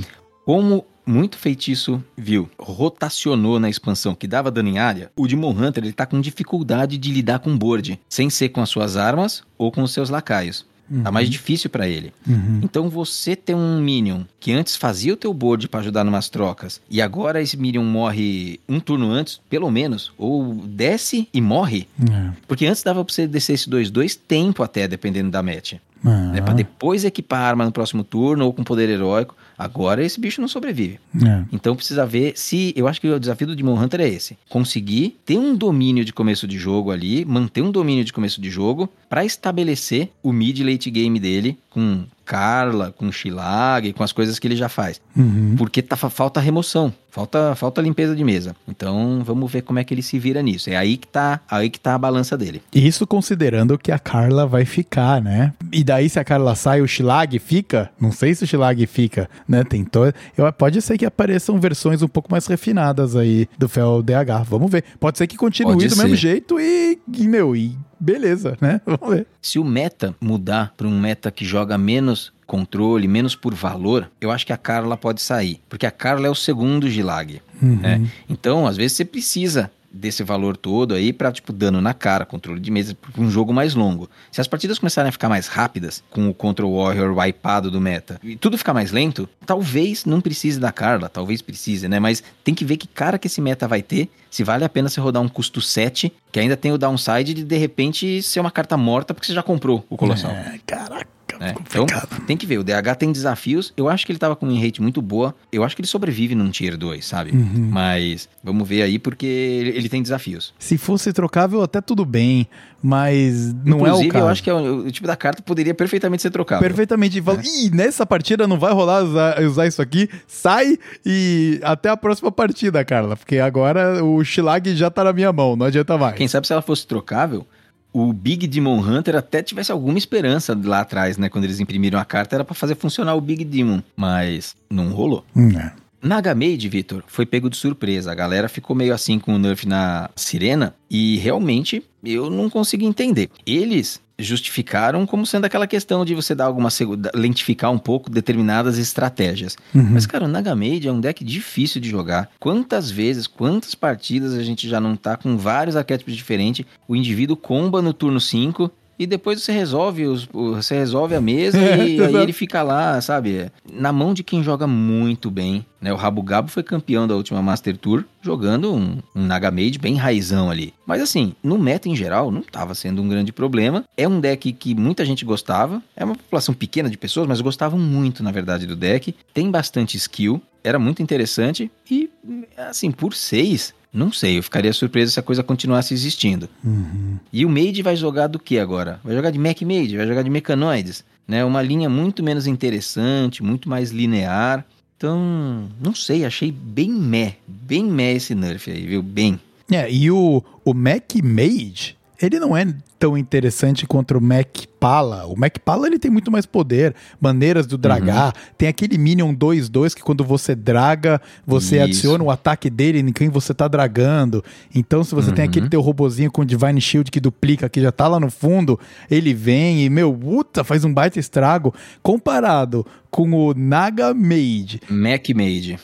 como muito feitiço viu, rotacionou na expansão que dava dano em área, o Demon Hunter ele tá com dificuldade de lidar com board, sem ser com as suas armas ou com os seus lacaios. Tá mais difícil pra ele. Uhum. Então você ter um Minion que antes fazia o teu board pra ajudar numas trocas e agora esse Minion morre um turno antes, pelo menos, ou desce e morre, É. porque antes dava pra você descer esse 2-2 tempo até, dependendo da match. Ah, Né? Pra depois equipar a arma no próximo turno ou com poder heróico. Agora esse bicho não sobrevive. é. Então precisa ver se. Eu acho que o desafio do Demon Hunter é esse: conseguir ter um domínio de começo de jogo ali, manter um domínio de começo de jogo, pra estabelecer o mid late game dele com Carla, com Shilag, com as coisas que ele já faz. Uhum. Porque tá, fa- falta remoção, falta, falta limpeza de mesa. Então vamos ver como é que ele se vira nisso. É aí que tá, aí que tá a balança dele. Isso considerando que a Carla vai ficar, né? E daí, se a Carla sai, o Shilag fica? Não sei se o Shilag fica, né? Tem to... Eu, pode ser que apareçam versões um pouco mais refinadas aí do Fel DH. Vamos ver. Pode ser que continue Pode do mesmo ser. jeito e, e, meu, e beleza, né? <laughs> Vamos ver. Se o meta mudar para um meta que joga menos controle, menos por valor, eu acho que a Carla pode sair. Porque a Carla é o segundo Gilag. Uhum. né? Então, às vezes, você precisa desse valor todo aí pra, tipo, dano na cara, controle de mesa, um jogo mais longo. Se as partidas começarem a ficar mais rápidas, com o Control Warrior wipeado do meta, e tudo ficar mais lento, talvez não precise da Carla, talvez precise, né? Mas tem que ver que cara que esse meta vai ter, se vale a pena você rodar um custo 7, que ainda tem o downside de, de repente, ser uma carta morta porque você já comprou o Colossal. É, caraca, né? Então, tem que ver. O DH tem desafios. Eu acho que ele tava com um rate muito boa. Eu acho que ele sobrevive num tier 2, sabe? Uhum. Mas vamos ver aí porque ele, tem desafios. Se fosse trocável, até tudo bem, mas não Inclusive, é o caso. eu acho que é o, o tipo da carta poderia perfeitamente ser trocado. Perfeitamente. E fala, É. Ih, nessa partida não vai rolar usar, usar isso aqui. Sai e até a próxima partida, Carla. Porque agora o Shilag já tá na minha mão, não adianta mais. Quem sabe se ela fosse trocável, o Big Demon Hunter até tivesse alguma esperança lá atrás, né? Quando eles imprimiram a carta, era pra fazer funcionar o Big Demon. Mas não rolou. Hum, é. Nagamade, Vitor, foi pego de surpresa. A galera ficou meio assim com o nerf na Sirena e realmente eu não consegui entender. Eles justificaram como sendo aquela questão de você dar alguma lentificar um pouco determinadas estratégias. Uhum. Mas cara, o Nagamade é um deck difícil de jogar. Quantas vezes, quantas partidas a gente já não tá com vários arquétipos diferentes, o indivíduo comba no turno 5 e depois você resolve os, você resolve a mesa É, <laughs> e aí ele fica lá, sabe? Na mão de quem joga muito bem. Né? O Rabo Gabo foi campeão da última Master Tour, jogando um, um Nagamade bem raizão ali. Mas assim, no meta em geral, não estava sendo um grande problema. É um deck que muita gente gostava. É uma população pequena de pessoas, mas gostavam muito, na verdade, do deck. Tem bastante skill, era muito interessante. E, assim, por seis, não sei, eu ficaria surpreso se a coisa continuasse existindo. Uhum. E o Mage vai jogar do que agora? Vai jogar de Mech Mage, vai jogar de Mecanoides, né? Uma linha muito menos interessante, muito mais linear. Então, não sei, achei bem meh, bem meh esse nerf aí, viu? Bem. É, e o, o Mac Mage, ele não é tão interessante quanto o Mac Pala. O Mac Pala ele tem muito mais poder, maneiras do dragar. Uhum. Tem aquele Minion 2-2 que quando você draga, você Isso. adiciona o ataque dele em quem você tá dragando. Então, se você uhum. tem aquele teu robozinho com Divine Shield que duplica, que já tá lá no fundo, ele vem e, meu, puta, faz um baita estrago. Comparado com o Naga Mage. Mac Mage.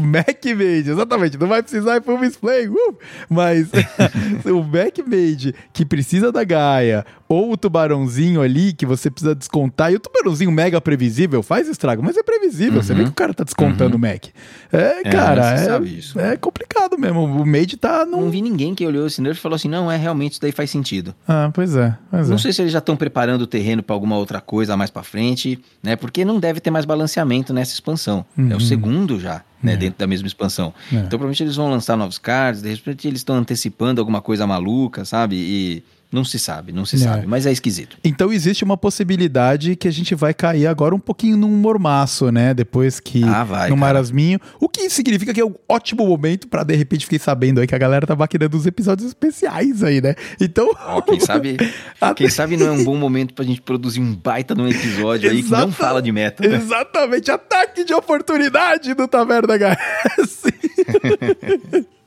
Mac Made, exatamente. Não vai precisar ir pro Misplay, uh! mas <laughs> o Mac Made que precisa da Gaia, ou o tubarãozinho ali que você precisa descontar, e o tubarãozinho mega previsível faz estrago, mas é previsível. Uhum. Você vê uhum. que o cara tá descontando uhum. o Mac. É, é cara, é, é, complicado mesmo. O Made tá. Não vi ninguém que olhou esse nerf e falou assim: não, é realmente isso daí faz sentido. Ah, pois é. Pois não é. sei se eles já estão preparando o terreno para alguma outra coisa mais para frente, né? Porque não deve ter mais balanceamento nessa expansão. Uhum. É o uhum. segundo já né, é. dentro da mesma expansão. É. Então, provavelmente eles vão lançar novos cards, de repente eles estão antecipando alguma coisa maluca, sabe? E não se sabe, não se é. sabe, mas é esquisito. Então existe uma possibilidade que a gente vai cair agora um pouquinho num mormaço, né? Depois que ah, vai, no cara. marasminho. O que significa que é um ótimo momento para de repente fiquei sabendo aí que a galera tá maquinando os episódios especiais aí, né? Então. Oh, quem sabe. <laughs> quem sabe não é um bom momento pra gente produzir um baita num episódio aí que não fala de meta. Né? Exatamente, ataque de oportunidade do Taverna HS. <laughs>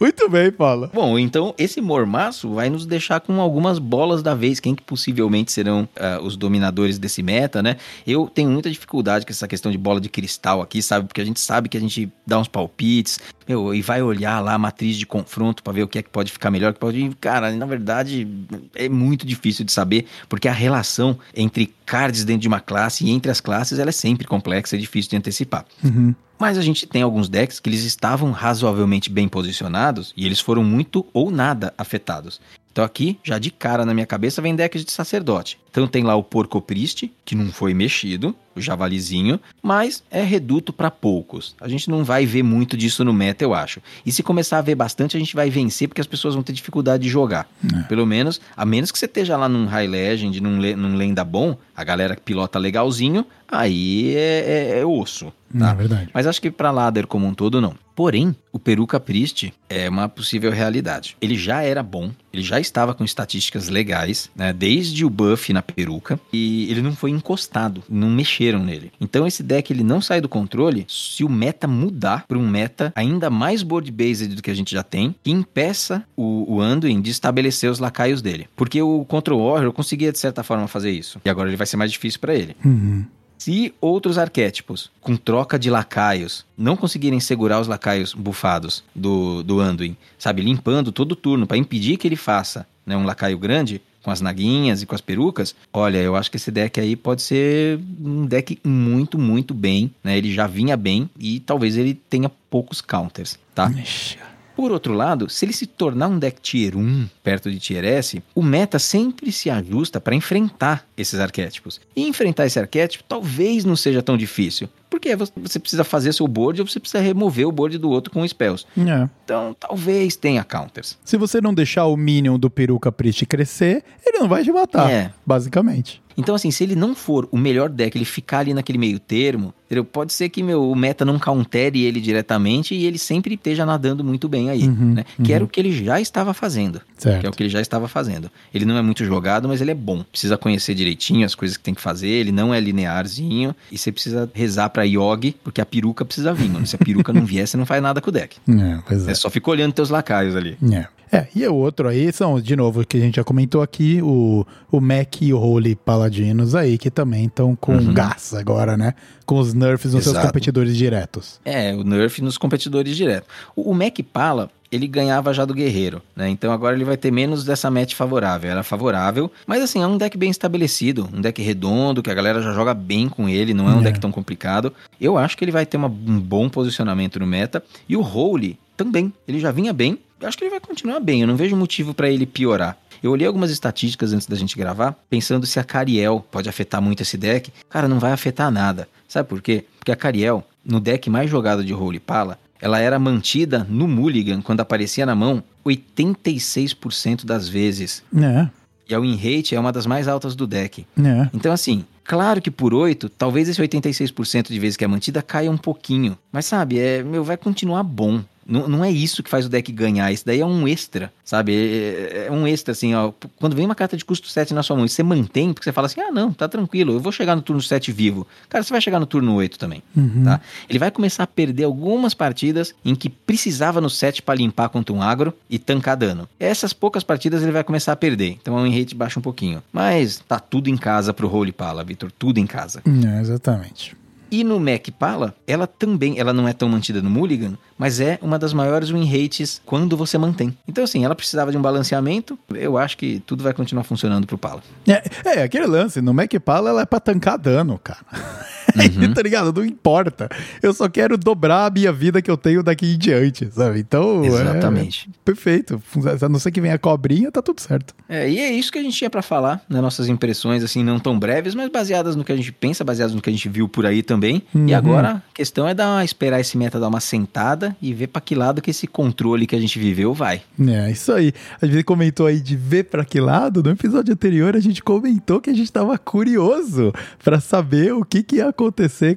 Muito bem, Paulo. Bom, então esse mormaço vai nos deixar com algumas bolas da vez, quem que possivelmente serão uh, os dominadores desse meta, né? Eu tenho muita dificuldade com essa questão de bola de cristal aqui, sabe? Porque a gente sabe que a gente dá uns palpites, meu, e vai olhar lá a matriz de confronto para ver o que é que pode ficar melhor, que pode. Cara, na verdade, é muito difícil de saber, porque a relação entre cards dentro de uma classe e entre as classes ela é sempre complexa, é difícil de antecipar. Uhum. Mas a gente tem alguns decks que eles estavam razoavelmente bem posicionados e eles foram muito ou nada afetados. Então aqui, já de cara na minha cabeça, vem decks de sacerdote. Então tem lá o Porco Priste, que não foi mexido, o javalizinho, mas é reduto para poucos. A gente não vai ver muito disso no meta, eu acho. E se começar a ver bastante, a gente vai vencer porque as pessoas vão ter dificuldade de jogar. É. Pelo menos, a menos que você esteja lá num High Legend, num, num lenda bom, a galera que pilota legalzinho, aí é, é, é osso. Tá? É verdade. Mas acho que para ladder como um todo, não. Porém, o Peru Capriste é uma possível realidade. Ele já era bom, ele já estava com estatísticas legais, né, desde o buff na peruca, e ele não foi encostado, não mexeram nele. Então esse deck ele não sai do controle se o meta mudar para um meta ainda mais board-based do que a gente já tem, que impeça o, o Anduin de estabelecer os lacaios dele. Porque o Control Warrior conseguia de certa forma fazer isso, e agora ele vai ser mais difícil para ele. Uhum. Se outros arquétipos, com troca de lacaios, não conseguirem segurar os lacaios bufados do, do Anduin, sabe, limpando todo turno para impedir que ele faça né, um lacaio grande, com as naguinhas e com as perucas, olha, eu acho que esse deck aí pode ser um deck muito, muito bem, né? Ele já vinha bem e talvez ele tenha poucos counters, tá? Ixi. Por outro lado, se ele se tornar um deck tier 1 perto de tier S, o meta sempre se ajusta para enfrentar esses arquétipos. E enfrentar esse arquétipo talvez não seja tão difícil, porque você precisa fazer seu board ou você precisa remover o board do outro com spells. É. Então, talvez tenha counters. Se você não deixar o minion do peruca Priest crescer, ele não vai te matar, é. basicamente. Então, assim, se ele não for o melhor deck, ele ficar ali naquele meio termo, entendeu? pode ser que meu, o meta não countere ele diretamente e ele sempre esteja nadando muito bem aí, uhum, né? Uhum. Que era o que ele já estava fazendo. Certo. Que é o que ele já estava fazendo. Ele não é muito jogado, mas ele é bom. Precisa conhecer direitinho as coisas que tem que fazer, ele não é linearzinho e você precisa rezar pra Yogi, porque a peruca precisa vir, mano. Se a peruca não vier, você não faz nada com o deck. <laughs> É, pois é. é só fica olhando teus lacaios ali. É. É, e o outro aí são, de novo, que a gente já comentou aqui, o, o Mac e o Holy Paladinos aí, que também estão com uhum. gás agora, né? Com os nerfs nos Exato. seus competidores diretos. É, o nerf nos competidores diretos. O, o Mac Pala, ele ganhava já do Guerreiro, né? Então agora ele vai ter menos dessa match favorável. Era favorável, mas assim, é um deck bem estabelecido, um deck redondo, que a galera já joga bem com ele, não é um é. deck tão complicado. Eu acho que ele vai ter uma, um bom posicionamento no meta. E o Holy também, ele já vinha bem, eu acho que ele vai continuar bem, eu não vejo motivo para ele piorar. Eu olhei algumas estatísticas antes da gente gravar, pensando se a Cariel pode afetar muito esse deck. Cara, não vai afetar nada. Sabe por quê? Porque a Cariel, no deck mais jogado de Holy Pala, ela era mantida no Mulligan quando aparecia na mão 86% das vezes. É. E a win rate é uma das mais altas do deck. É. Então, assim, claro que por 8, talvez esse 86% de vezes que é mantida caia um pouquinho. Mas sabe, é, meu, vai continuar bom. Não, não é isso que faz o deck ganhar. Isso daí é um extra, sabe? É, é um extra, assim, ó. Quando vem uma carta de custo 7 na sua mão e você mantém, porque você fala assim, ah, não, tá tranquilo, eu vou chegar no turno 7 vivo. Cara, você vai chegar no turno 8 também, tá? Ele vai começar a perder algumas partidas em que precisava no 7 para limpar contra um agro e tancar dano. Essas poucas partidas ele vai começar a perder. Então o rate baixa um pouquinho. Mas tá tudo em casa pro Holy Pala, Vitor. Tudo em casa. É, exatamente. E no Mac Pala, ela também, ela não é tão mantida no Mulligan, mas é uma das maiores win rates quando você mantém. Então, assim, ela precisava de um balanceamento. Eu acho que tudo vai continuar funcionando pro Pala. É, é aquele lance, no Mac Pala ela é pra tancar dano, cara. <laughs> <laughs> Uhum. tá ligado? Não importa. Eu só quero dobrar a minha vida que eu tenho daqui em diante, sabe? Então. é Exatamente. perfeito. A não ser que venha a cobrinha, tá tudo certo. É, e é isso que a gente tinha pra falar, nas nossas impressões, assim, não tão breves, mas baseadas no que a gente pensa, baseadas no que a gente viu por aí também. Uhum. E agora a questão é dar uma, esperar esse meta dar uma sentada e ver pra que lado que esse controle que a gente viveu vai. É, isso aí. A gente comentou aí de ver pra que lado. No episódio anterior, a gente comentou que a gente tava curioso pra saber o que, que ia acontecer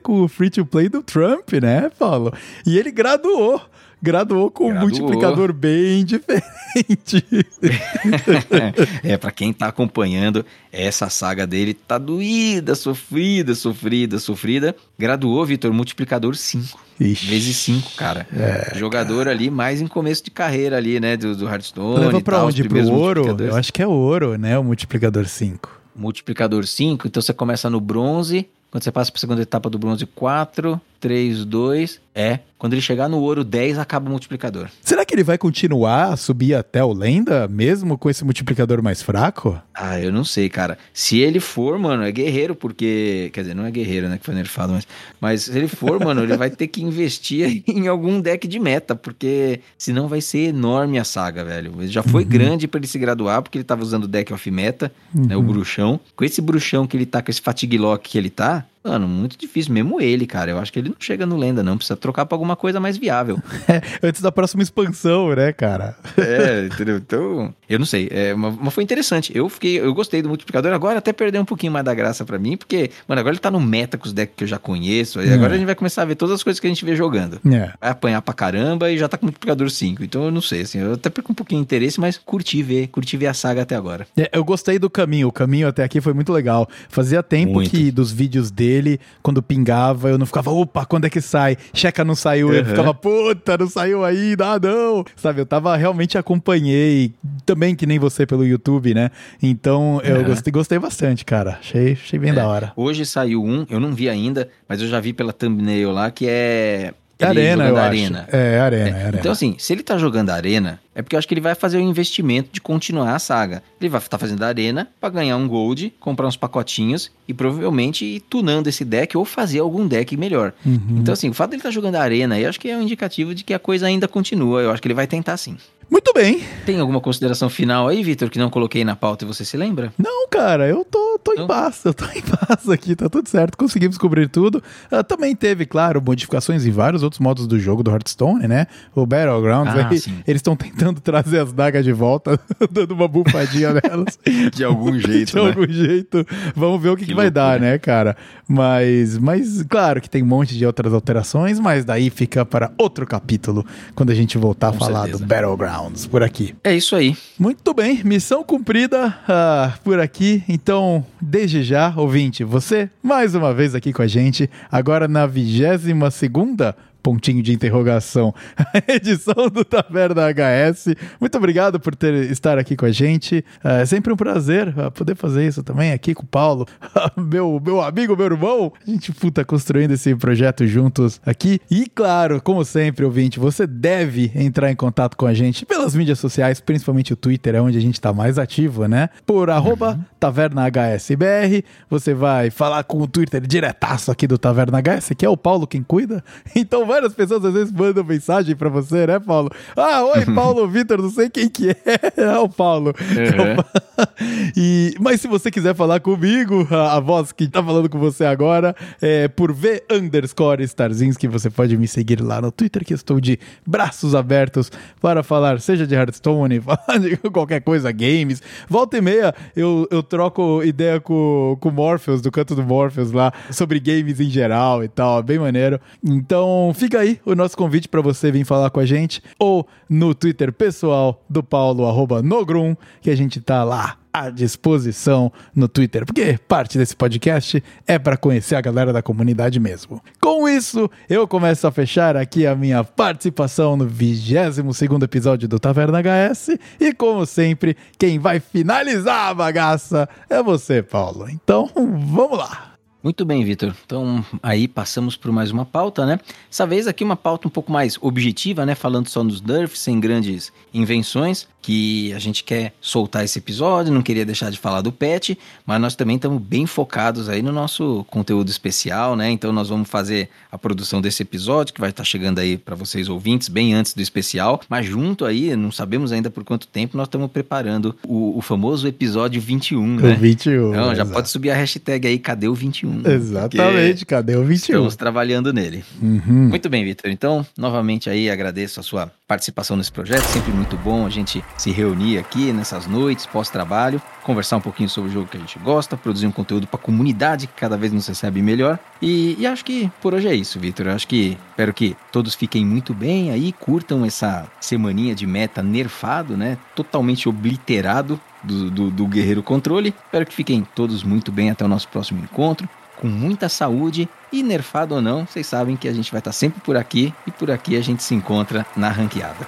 com o free to play do Trump, né, Paulo? E ele graduou. Graduou com um Graduou. multiplicador bem diferente. <laughs> é, pra quem tá acompanhando, essa saga dele tá doída, sofrida, sofrida, sofrida. Graduou, Vitor, multiplicador 5. Ixi. Vezes 5, cara. É, Jogador ali mais em começo de carreira ali, né, do, do Hearthstone Leva pra tal, onde? Pro ouro? Eu acho que é ouro, né? O multiplicador 5. Multiplicador 5, então você começa no bronze, quando você passa pra segunda etapa do bronze 4, 3, 2, é. Quando ele chegar no ouro 10, acaba o multiplicador. Será que ele vai continuar a subir até o lenda, mesmo com esse multiplicador mais fraco? Ah, eu não sei, cara. Se ele for, mano, é guerreiro, porque. Quer dizer, não é guerreiro, né? Que foi nerfado, mas. Mas se ele for, mano, ele vai ter que investir <laughs> em algum deck de meta, porque senão vai ser enorme a saga, velho. Ele já foi grande pra ele se graduar, porque ele tava usando o deck off meta, né? O bruxão. Com esse bruxão que ele tá, com esse fatigue lock que ele tá. Mano, muito difícil, mesmo ele, cara. Eu acho que ele não chega no lenda, não. Precisa trocar pra alguma coisa mais viável. <laughs> É, antes da próxima expansão, né, cara? É, entendeu? Então, eu não sei. É, mas, foi interessante. Eu fiquei, eu gostei do multiplicador. Agora até perdeu um pouquinho mais da graça pra mim, porque, mano, agora ele tá no meta com os decks que eu já conheço. E É. agora a gente vai começar a ver todas as coisas que a gente vê jogando. É. Vai apanhar pra caramba e já tá com multiplicador 5. Então eu não sei, assim, eu até perco um pouquinho de interesse, mas curti ver, curti ver a saga até agora. É, Eu gostei do caminho, o caminho até aqui foi muito legal. Fazia tempo Muito. que dos vídeos dele, quando pingava, eu não ficava, opa, quando é que sai? Checa não saiu, eu Uhum. ficava, puta, não saiu ainda, ah, não. Sabe, eu tava realmente acompanhei, também que nem você pelo YouTube, né? Então eu Uhum. gostei, gostei bastante, cara. Achei, achei bem É. da hora. Hoje saiu um, eu não vi ainda, mas eu já vi pela thumbnail lá, que é. É arena, eu arena. acho. É, arena, é, arena. Então, assim, se ele tá jogando arena, é porque eu acho que ele vai fazer o investimento de continuar a saga. Ele vai estar fazendo arena pra ganhar um gold, comprar uns pacotinhos e provavelmente ir tunando esse deck ou fazer algum deck melhor. Uhum. Então, assim, o fato dele estar jogando arena, eu acho que é um indicativo de que a coisa ainda continua. Eu acho que ele vai tentar sim. Muito bem. Tem alguma consideração final aí, Vitor, que não coloquei na pauta e você se lembra? Não, cara, eu tô, tô em paz, eu tô em paz aqui, tá tudo certo, conseguimos cobrir tudo. Ah, também teve, claro, modificações em vários outros modos do jogo do Hearthstone, né? O Battlegrounds, Ah, aí, eles estão tentando trazer as dagas de volta, <laughs> dando uma bufadinha nelas. <laughs> De algum <laughs> de algum jeito. Vamos ver o que, que, Que vai dar, né, cara? Mas, mas, claro que tem um monte de outras alterações, mas daí fica para outro capítulo, quando a gente voltar Com a falar certeza. do Battlegrounds por aqui. É isso aí. Muito bem, missão cumprida ah, por aqui. Então, desde já, ouvinte, você mais uma vez aqui com a gente, agora na vigésima segunda pontinho de interrogação, <laughs> a edição do Taverna HS. Muito obrigado por ter estar aqui com a gente. É sempre um prazer ah, poder fazer isso também aqui com o Paulo, <laughs> meu, meu amigo, meu irmão. A gente puta construindo esse projeto juntos aqui. E claro, como sempre, ouvinte, você deve entrar em contato com a gente pelas mídias sociais, principalmente o Twitter, é onde a gente tá mais ativo, né? Por arroba TavernaHSBR. Você vai falar com o Twitter diretaço aqui do Taverna HS, que é o Paulo quem cuida. <laughs> Então várias pessoas às vezes mandam mensagem pra você, né, Paulo? Ah, oi, <laughs> Paulo Vitor, não sei quem que é. <laughs> É o Paulo. Pa- <laughs> e, mas se você quiser falar comigo, a, a voz que tá falando com você agora é por V underscore Starzinski. Você pode me seguir lá no Twitter, que eu estou de braços abertos para falar, seja de Hearthstone, falar de qualquer coisa, games. Volta e meia eu, eu troco ideia com, com o Morpheus, do canto do Morpheus lá, sobre games em geral e tal. É bem maneiro. Então fica aí o nosso convite para você vir falar com a gente ou no Twitter pessoal do Paulo, arroba Nogrum, que a gente tá lá à disposição no Twitter, porque parte desse podcast é para conhecer a galera da comunidade mesmo. Com isso, eu começo a fechar aqui a minha participação no 22 episódio do Taverna HS e, como sempre, quem vai finalizar a bagaça é você, Paulo. Então, vamos lá! Muito bem, Vitor. Então, aí passamos por mais uma pauta, né? Essa vez aqui uma pauta um pouco mais objetiva, né? Falando só nos nerfs, sem grandes invenções, que a gente quer soltar esse episódio, não queria deixar de falar do pet, mas nós também estamos bem focados aí no nosso conteúdo especial, né? Então nós vamos fazer a produção desse episódio, que vai estar chegando aí para vocês ouvintes, bem antes do especial, mas junto aí, não sabemos ainda por quanto tempo, nós estamos preparando o, o famoso episódio 21, né? O 21. Então, já exato. pode subir a hashtag aí, cadê o 21? Exatamente, cadê o 21? Estamos trabalhando nele. Uhum. Muito bem, Vitor. Então, novamente aí agradeço a sua participação nesse projeto. Sempre muito bom a gente se reunir aqui nessas noites pós-trabalho, conversar um pouquinho sobre o jogo que a gente gosta, produzir um conteúdo para a comunidade que cada vez nos recebe melhor. E, e acho que por hoje é isso, Vitor. Acho que espero que todos fiquem muito bem aí, curtam essa semaninha de meta nerfado, né? Totalmente obliterado do, do, do Guerreiro Controle. Espero que fiquem todos muito bem até o nosso próximo encontro com muita saúde e nerfado ou não, vocês sabem que a gente vai estar sempre por aqui e por aqui a gente se encontra na ranqueada.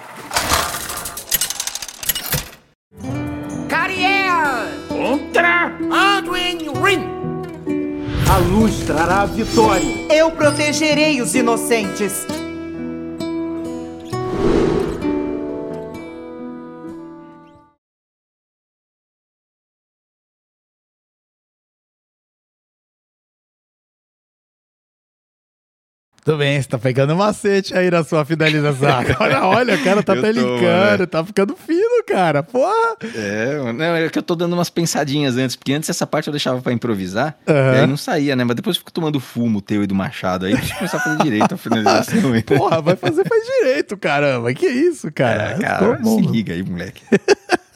Cariel! Contra Anduin Rin! A luz trará a vitória. Eu protegerei os inocentes. Tudo bem, você tá pegando macete aí na sua finalização. <laughs> Olha, olha, o cara tá mano. tá ficando fino, cara. Porra! É, não, é que eu tô dando umas pensadinhas antes, porque antes essa parte eu deixava pra improvisar, Aham. e aí não saía, né? Mas depois eu fico tomando fumo teu e do machado, aí deixa eu começar a fazer direito a finalização. Porra, vai fazer faz direito, caramba. Que isso, cara? É, cara, se liga aí, moleque. <laughs>